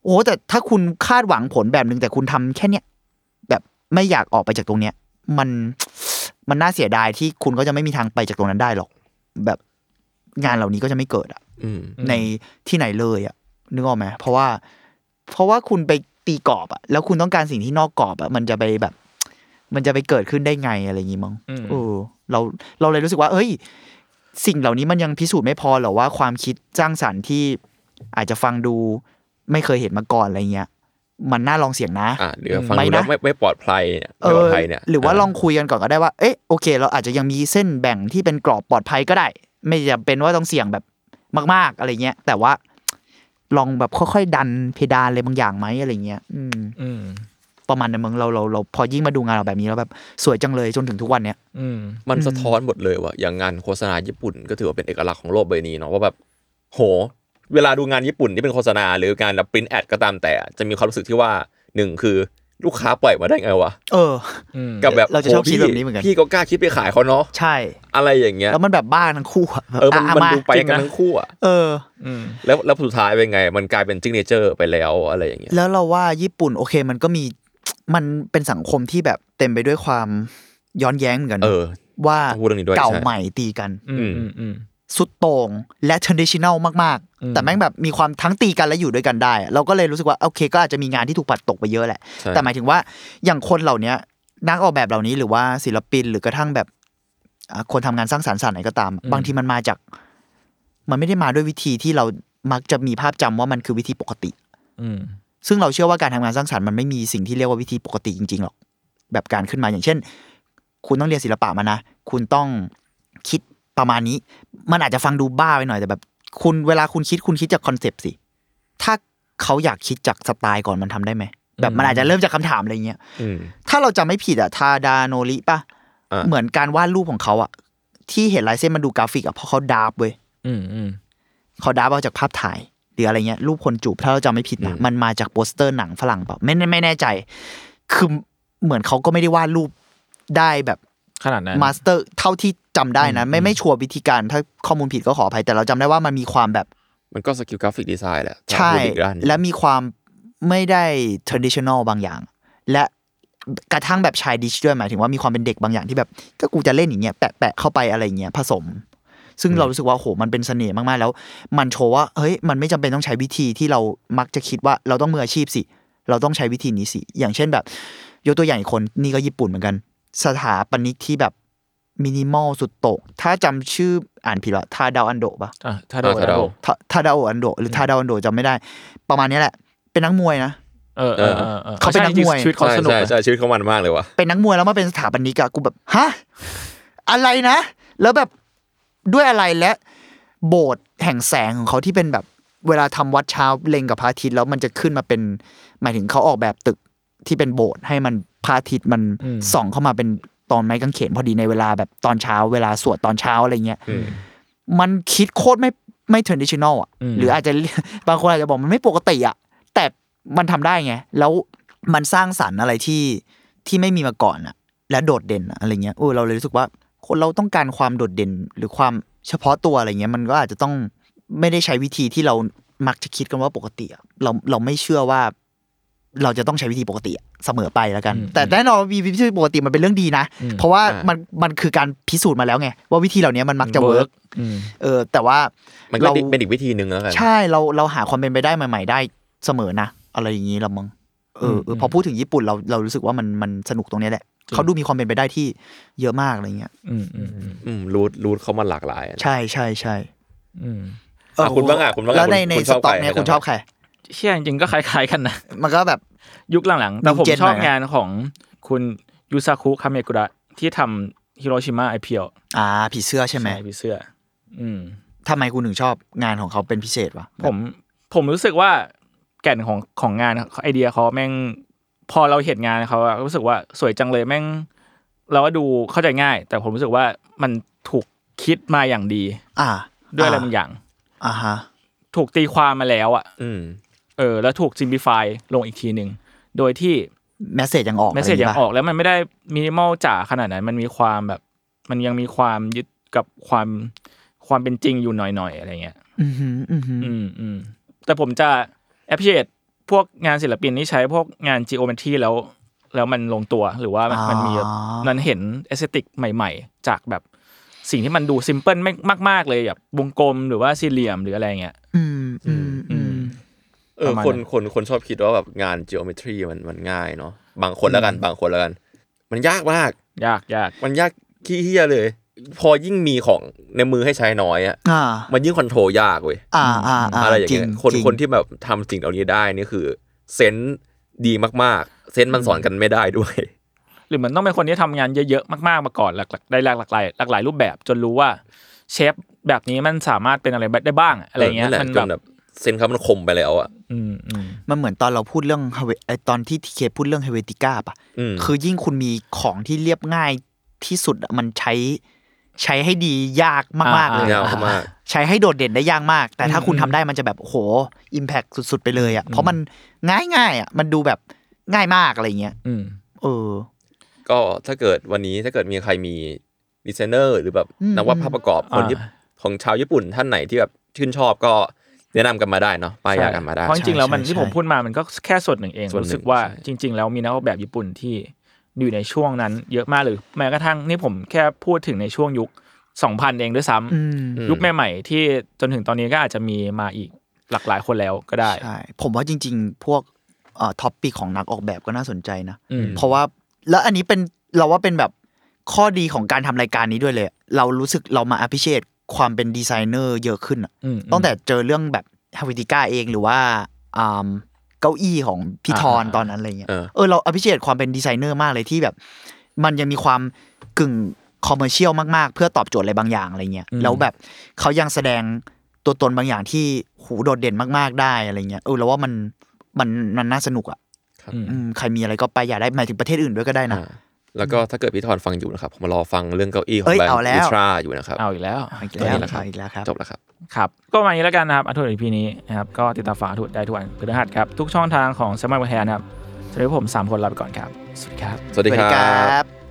โอ้แต่ถ้าคุณคาดหวังผลแบบหนึ่งแต่คุณทำแค่เนี้ยแบบไม่อยากออกไปจากตรงเนี้ย มันมันน่าเสียดายที่คุณก็จะไม่มีทางไปจากตรงนั้นได้หรอก แบบงานเหล่านี้ก็จะไม่เกิดอะอืมในที่ไหนเลยอะนึกออกไหมเพราะว่า เพราะว่าคุณไป ตีกรอบอะแล้วคุณต้องการสิ่งที่นอกกรอบอะมันจะไปแบบ มันจะไปเกิดขึ้นได้ไงอะไรอย่างงี้มั้งอืมเออเราเราเลยรู้สึกว่า เอ้ย สิ่งเหล่านี้มันยังพิสูจน์ไม่พอหรอว่าความคิดสร้างสรรค์ที่อาจจะฟังดูไม่เคยเห็นมาก่อนอะไรเงี้ยมันน่าลองเสี่ยงนะอะเดี๋ยวฟังไม่ดูนะแล้วไม่ไม่ปลอดภัยเนี่ยเอไม่ปลออดภัยเนี่ย หรือว่าลองคุยกันก่อนก็ได้ว่า เอ๊ะโอเค เราอาจจะยังมีเส้นแบ่งที่เป็นกรอบปลอดภัยก็ได้ ไม่จำเป็นว่าต้องเสี่ยงแบบมาก ๆอะไรเงี้ย แต่ว่า ลองแบบค่อยๆดันเพดานอะไรบางอย่างไหมอะไรเงี้ย อืม อืม ประมาณนั้นมึงเราเราเราพอยิ่งมาดูงานเราแบบนี้แล้วแบบสวยจังเลยจนถึงทุกวันเนี้ย อืม มันสะท้อนหมดเลยว่ะอย่างงานโฆษณาญี่ปุ่นก็ถือว่าเป็นเอกลักษณ์ของโลกใบนี้เนาะว่าแบบโห เวลาดูงานญี่ปุ่นที่เป็นโฆษณาหรืองานแบบปริ้นแอดก็ตามแต่จะมีความรู้สึกที่ว่าหนึ่งคือ ลูกค้าปล่อยมาได้ไงวะเอออืมกับแบบเราจะชอบโหคิดพี่แบบนี้เหมือนกันพี่ก็กล้าคิดไปขายเขาเนาะใช่ อะไรอย่างเงี้ยแล้วมันแบบบ้าทั้งคู่อะแบบเออมันะะมันมาดูไปจริงกันนะทั้งคู่อะเอออืมแล้วแล้วสุดท้ายเป็นไง มันกลายเป็นจิงเนเจอร์ไปแล้วอะไรอย่างเงี้ยแล้วเราว่าญี่ปุ่นโอเคมันก็มีมันเป็นสังคมที่แบบเต็มไปด้วยความย้อนแย้งเหมือนกัน เออ ว่าต้องพูดเรื่องนี้ด้วยเก่าใช่ใหม่ตีกัน อืมอืมอืมสุดโต่งและ traditional มากอืมๆ แต่แม่งแบบมีความทั้งตีกันและอยู่ด้วยกันได้อะเราก็เลยรู้สึกว่าโอเค ก็อาจจะมีงานที่ถูกปัดตกไปเยอะแหละใช่แต่หมายถึงว่าอย่างคนเหล่านี้นักออกแบบเหล่านี้หรือว่าศิลปินหรือกระทั่งแบบอ่าคนทำงานสร้างสรรค์ศาสตร์ไหนก็ตาม บางทีมันมาจาก มันไม่ได้มาด้วยวิธีที่เรามักจะมีภาพจำว่ามันคือวิธีปกติ อืมซึ่งเราเชื่อว่าการทำงานสร้างสรรค์มันไม่มีสิ่งที่เรียกว่าวิธีปกติจริงๆหรอก แบบการขึ้นมาอย่างเช่น คุณต้องเรียนศิลปะมานะ คุณต้องคิดประมาณนี้ มันอาจจะฟังดูบ้าไปหน่อยแต่แบบ คุณเวลาคุณคิดคุณคิดจากคอนเซปต์สิ ถ้าเขาอยากคิดจากสไตล์ก่อนมันทำได้ไหมแบบมันอาจจะเริ่มจากคำถามอะไรเงี้ยอืมถ้าเราจำไม่ผิดอะทาดาโนริปะอะเหมือนการวาดรูปของเขาอะที่เห็นลายเส้นมันดูกราฟิกอะเพราะเขา draft เว้ยอืมอืมเขา draft เอาจากภาพถ่ายหรืออะไรเงี้ยรูปคนจูบถ้าเราจำไม่ผิดนะอืมมันมาจากโปสเตอร์หนังฝรั่งเปล่าไม่ไม่แน่ใจ คือเหมือนเขาก็ไม่ได้วาดรูปได้แบบ ขนาดนั้น master เท่าที่จำได้นะ ไม่ไม่ชัวร์วิธีการถ้าข้อมูลผิดก็ขออภัยแต่เราจำได้ว่ามันมีความแบบ มันก็ skill graphic design แหละถ้าใช่พูดอีกด้านหนึ่งและมีความไม่ได้ traditional บางอย่าง และกระทั่งแบบชายดิชด้วยหมายถึงว่ามีความเป็นเด็กบางอย่างที่แบบ ก็กูจะเล่นอย่างเงี้ยแปะแปะเข้าไปอะไรอย่างเงี้ยผสม ซึ่งเรารู้สึกว่าโหมันเป็นเสน่ห์มากๆแล้ว มันโชว์ว่าเฮ้ยมันไม่จำเป็นต้องใช้วิธีที่เรามักจะคิดว่าเราต้องมืออาชีพสิ เราต้องใช้วิธีนี้สิ อย่างเช่นแบบ ยกตัวอย่างอีกคนนี่ก็ญี่ปุ่นเหมือนกัน สถาปนิกที่แบบมินิมอลสุดโต่งถ้าจำชื่ออ่านผิดละทาดาวอันโดะปะอะถ้าโดนอ่าถ้าโดนทาทาดาวอันโดะหรือทาดาวอันโดะจำไม่ได้ ประมาณเนี้ยแหละ เป็นนักมวยนะเออเออเออออเขาเป็นนักมวยชีวิตเขาใช่สนุกใช่อะใช่ชีวิตเขามันมากเลยว่ะเป็นนักมวยแล้วมาเป็นสถาปนิกอะกูแบบฮะอะไรนะ แล้วแบบด้วยอะไรและ โบสถ์แห่งแสงของเขาที่เป็นแบบเวลาทำวัดเช้าเล็งกับพระอาทิตย์แล้วมันจะขึ้นมาเป็น หมายถึงเขาออกแบบตึก ที่เป็นโบสถ์ให้มันพระอาทิตย์มันส่องเข้ามาเป็นตอนไม้กางเขนพอดีในเวลาแบบตอนเช้า เวลาสวดตอนเช้าอะไรเงี้ยอืมมันคิดโคตรไม่ไม่ traditional อะหรืออาจจะบางคนอาจจะบอกมันไม่ปกติอะแต่มันทำได้ไง แล้วมันสร้างสรรค์อะไรที่ที่ไม่มีมาก่อนอะ และโดดเด่นอะอะไรเงี้ยเออเราเลยรู้สึกว่า คนเราต้องการความโดดเด่น หรือความเฉพาะตัวอะไรเงี้ยมันก็อาจจะต้องไม่ได้ใช้วิธีที่เรามักจะคิดกันว่าปกติอะเราเราไม่เชื่อว่า เราจะต้องใช้วิธีปกติอะเสมอไปแล้วกัน แต่แน่นอนวิธีปกติมันเป็นเรื่องดีนะ เพราะว่าอ่ามัมันมันคือการพิสูจน์มาแล้วไง ว่าวิธีเหล่านี้มันมักจะเวิร์กอืมเออ แต่ว่ามันก็เราเป็นอีกวิธีหนึ่งแล้วกันใช่เราเราหาความเป็นไปได้ใหม่ ๆ ได้เสมอนะอะไรอย่างนี้ละมั้งเออเออพอพูดถึงญี่ปุ่นเราเรารู้สึกว่ามันมันสนุกตรงเนี้ยแหละเขาดูมีความเป็นไปได้ที่เยอะมากอะไรเงี้ย อืมอืมอืมอืมรูทรูทเขามันหลากหลายอะใช่ใช่ใช่อืมเอออะคุณบ้างอะคุณบ้างอะแล้วในคุณในคุณสชอบต็อกใครเนี่ยให้คุณทำชอบใคร เชื่อจริงๆก็คล้ายๆกันนะ มันก็แบบยุคหลังๆ แต่ผม New Gen ชอบหน่อยนะงานของคุณยูซาคุคาเมกุระที่ทำฮิโรชิมาไอเพียวอ่า ผีเสื้อใช่ไหมพี่เสื้อ อืมทำไมคุณถึงชอบงานของเขาเป็นพิเศษวะผมผมรู้สึกว่าแก่นของของงานไอเดียเขาแม่งพอเราเห็นงานเขาอะรู้สึกว่าสวยจังเลยแม่ง เราก็ดูเข้าใจง่าย แต่ผมรู้สึกว่ามันถูกคิดมาอย่างดี อ่า ด้วยอะไรบางอย่าง อ่าฮะ ถูกตีความมาแล้วอะอืมเออแล้วถูก simplify ลงอีกทีหนึ่งโดยที่ message ยังออก message ยังออกแล้วมันไม่ได้มินิมอลจ๋าขนาดนั้นมันมีความแบบ มันยังมีความยึดกับความความเป็นจริงอยู่หน่อยๆอะไรเงี้ยอือหืออือหืออืมอืมแต่ผมจะ appreciate พวกงานศิลปินที่ใช้พวกงาน geometry แล้ว แล้วมันลงตัวหรือว่ามันมันมีแบบมันเห็น aesthetic ใหม่ ๆ จากแบบสิ่งที่มันดูซิมเพิลไม่มากๆเลยแบบวงกลมหรือว่าสี่เหลี่ยมหรืออะไรเงี้ย อืมอืมอืม เออประมาณคนนั้นคนคนชอบคิดว่าแบบงาน geometry มันมันง่ายเนาะบางคนแล้วกันบางคนแล้วกัน มันยากมาก ยากยากมันยากขี้เฮี้ยเลย พอยิ่งมีของในมือให้ใช้น้อยอะอ่ามันยิ่งคอนโทรลยากเว้ยอ่าอ่าอ่าอะไรอย่างจริเงี้งยคนจริงคนที่แบบทำสิ่งเหล่านี้ได้นี่คือเซนส์ดีมากๆ เซนส์มันสอนกันไม่ได้ด้วย หรือมันต้องเป็นคนที่ทำงานเยอะๆมากๆมาก่อนหลักๆได้หลากหลายหลากหลายรูปแบบจนรู้ว่าเชฟแบบนี้มันสามารถเป็นอะไรได้บ้างอะไรเงี้ยนั่นแหละมันจแบนบแบบ เซนส์เขามันคมไปแล้วอะอืมอืมมันเหมือนตอนเราพูดเรื่อง Helve- ไอตอนที่ทีเคพูดเรื่องเฮเวติก้าปะอืม คือยิ่งคุณมีของที่เรียบง่ายที่สุดอะมันใช้ใช้ให้ดียากมากๆเลยยาวมาก ใช้ให้โดดเด่นได้ยากมาก แต่ถ้าคุณทำได้มันจะแบบโอ้โหอิมแพคสุดๆไปเลยอะเพราะมันง่ายง่ายๆอะมันดูแบบง่ายมากอะไรเงี้ยอืม เออ ก็ถ้าเกิดวันนี้ถ้าเกิดมีใครมีดีไซเนอร์หรือแบบอืม นักวาดภาพประกอบคนอ่าที่ของชาวญี่ปุ่นท่านไหนที่แบบชื่นชอบก็ แนะนำกันมาได้เนาะป้ายยากันมาได้เพราะจริงๆแล้วมันใช่ที่ใช่ผมพูดมามันก็แค่ส่วนหนึ่งเองส่วนหนึ่งรู้สึกว่าใช่จริง ๆ แล้วมีนักออกแบบญี่ปุ่นที่อยู่ในช่วงนั้นเยอะมากหรือแม้กระทั่งนี่ผมแค่พูดถึงในช่วงยุค2000เองด้วยซ้ำอืมอืมยุคใหม่ๆที่จนถึงตอนนี้ก็อาจจะมีมาอีกหลากหลายคนแล้วก็ได้ใช่ผมว่าจริง ๆ พวกเอ่อ topic ของนักออกแบบก็น่าสนใจนะอืมเพราะว่าแล้วอันนี้เป็นเราว่าเป็นแบบข้อดีของการทำรายการนี้ด้วยเลย เรารู้สึกเรามา appreciate ความเป็นดีไซเนอร์เยอะขึ้นอะอืมตั้งแต่เจอเรื่องแบบ Helvetica เองหรือว่าอ่าเก้าอี้ของพี่ทอนอ่าตอนนั้นอะไรเงี้ยเออเออเรา appreciate ความเป็นดีไซเนอร์มากเลยที่แบบ มันยังมีความกึ่งคอมเมอร์เชียลมากๆ เพื่อตอบโจทย์อะไรบางอย่างอะไรเงี้ยอืมแล้วแบบเขายังแสดงตัวตนบางอย่างที่หูโดดเด่นมากๆได้อะไรเงี้ยเออเราว่ามันมันมันน่าสนุกอะครับอืมใครมีอะไรก็ไปอยากได้หมายถึงประเทศอื่นด้วยก็ได้นะอ่า แล้วก็ถ้าเกิดพี่ทอนฟังอยู่นะครับผมรอฟังเรื่องเก้าอี้ขอเอ้งยแบรนเอาด์แล้ววิทราอยู่นะครับเอาอีกแล้วอีกตัวแล้วนี้แหละครับอีกแล้วครับจบแล้วครับครับ ก็มาอย่างนี้แล้วกันนะครับอัธวัตอีพีนี้นะครับก็ติดตามฟังอัธวัตได้ทุกวันพฤหัสครับ ทุกช่องทางของสมัยวันแทนครับสำหรับผม 3 คนลาไปก่อนครับ สวัสดีครับ สวัสดีครับบ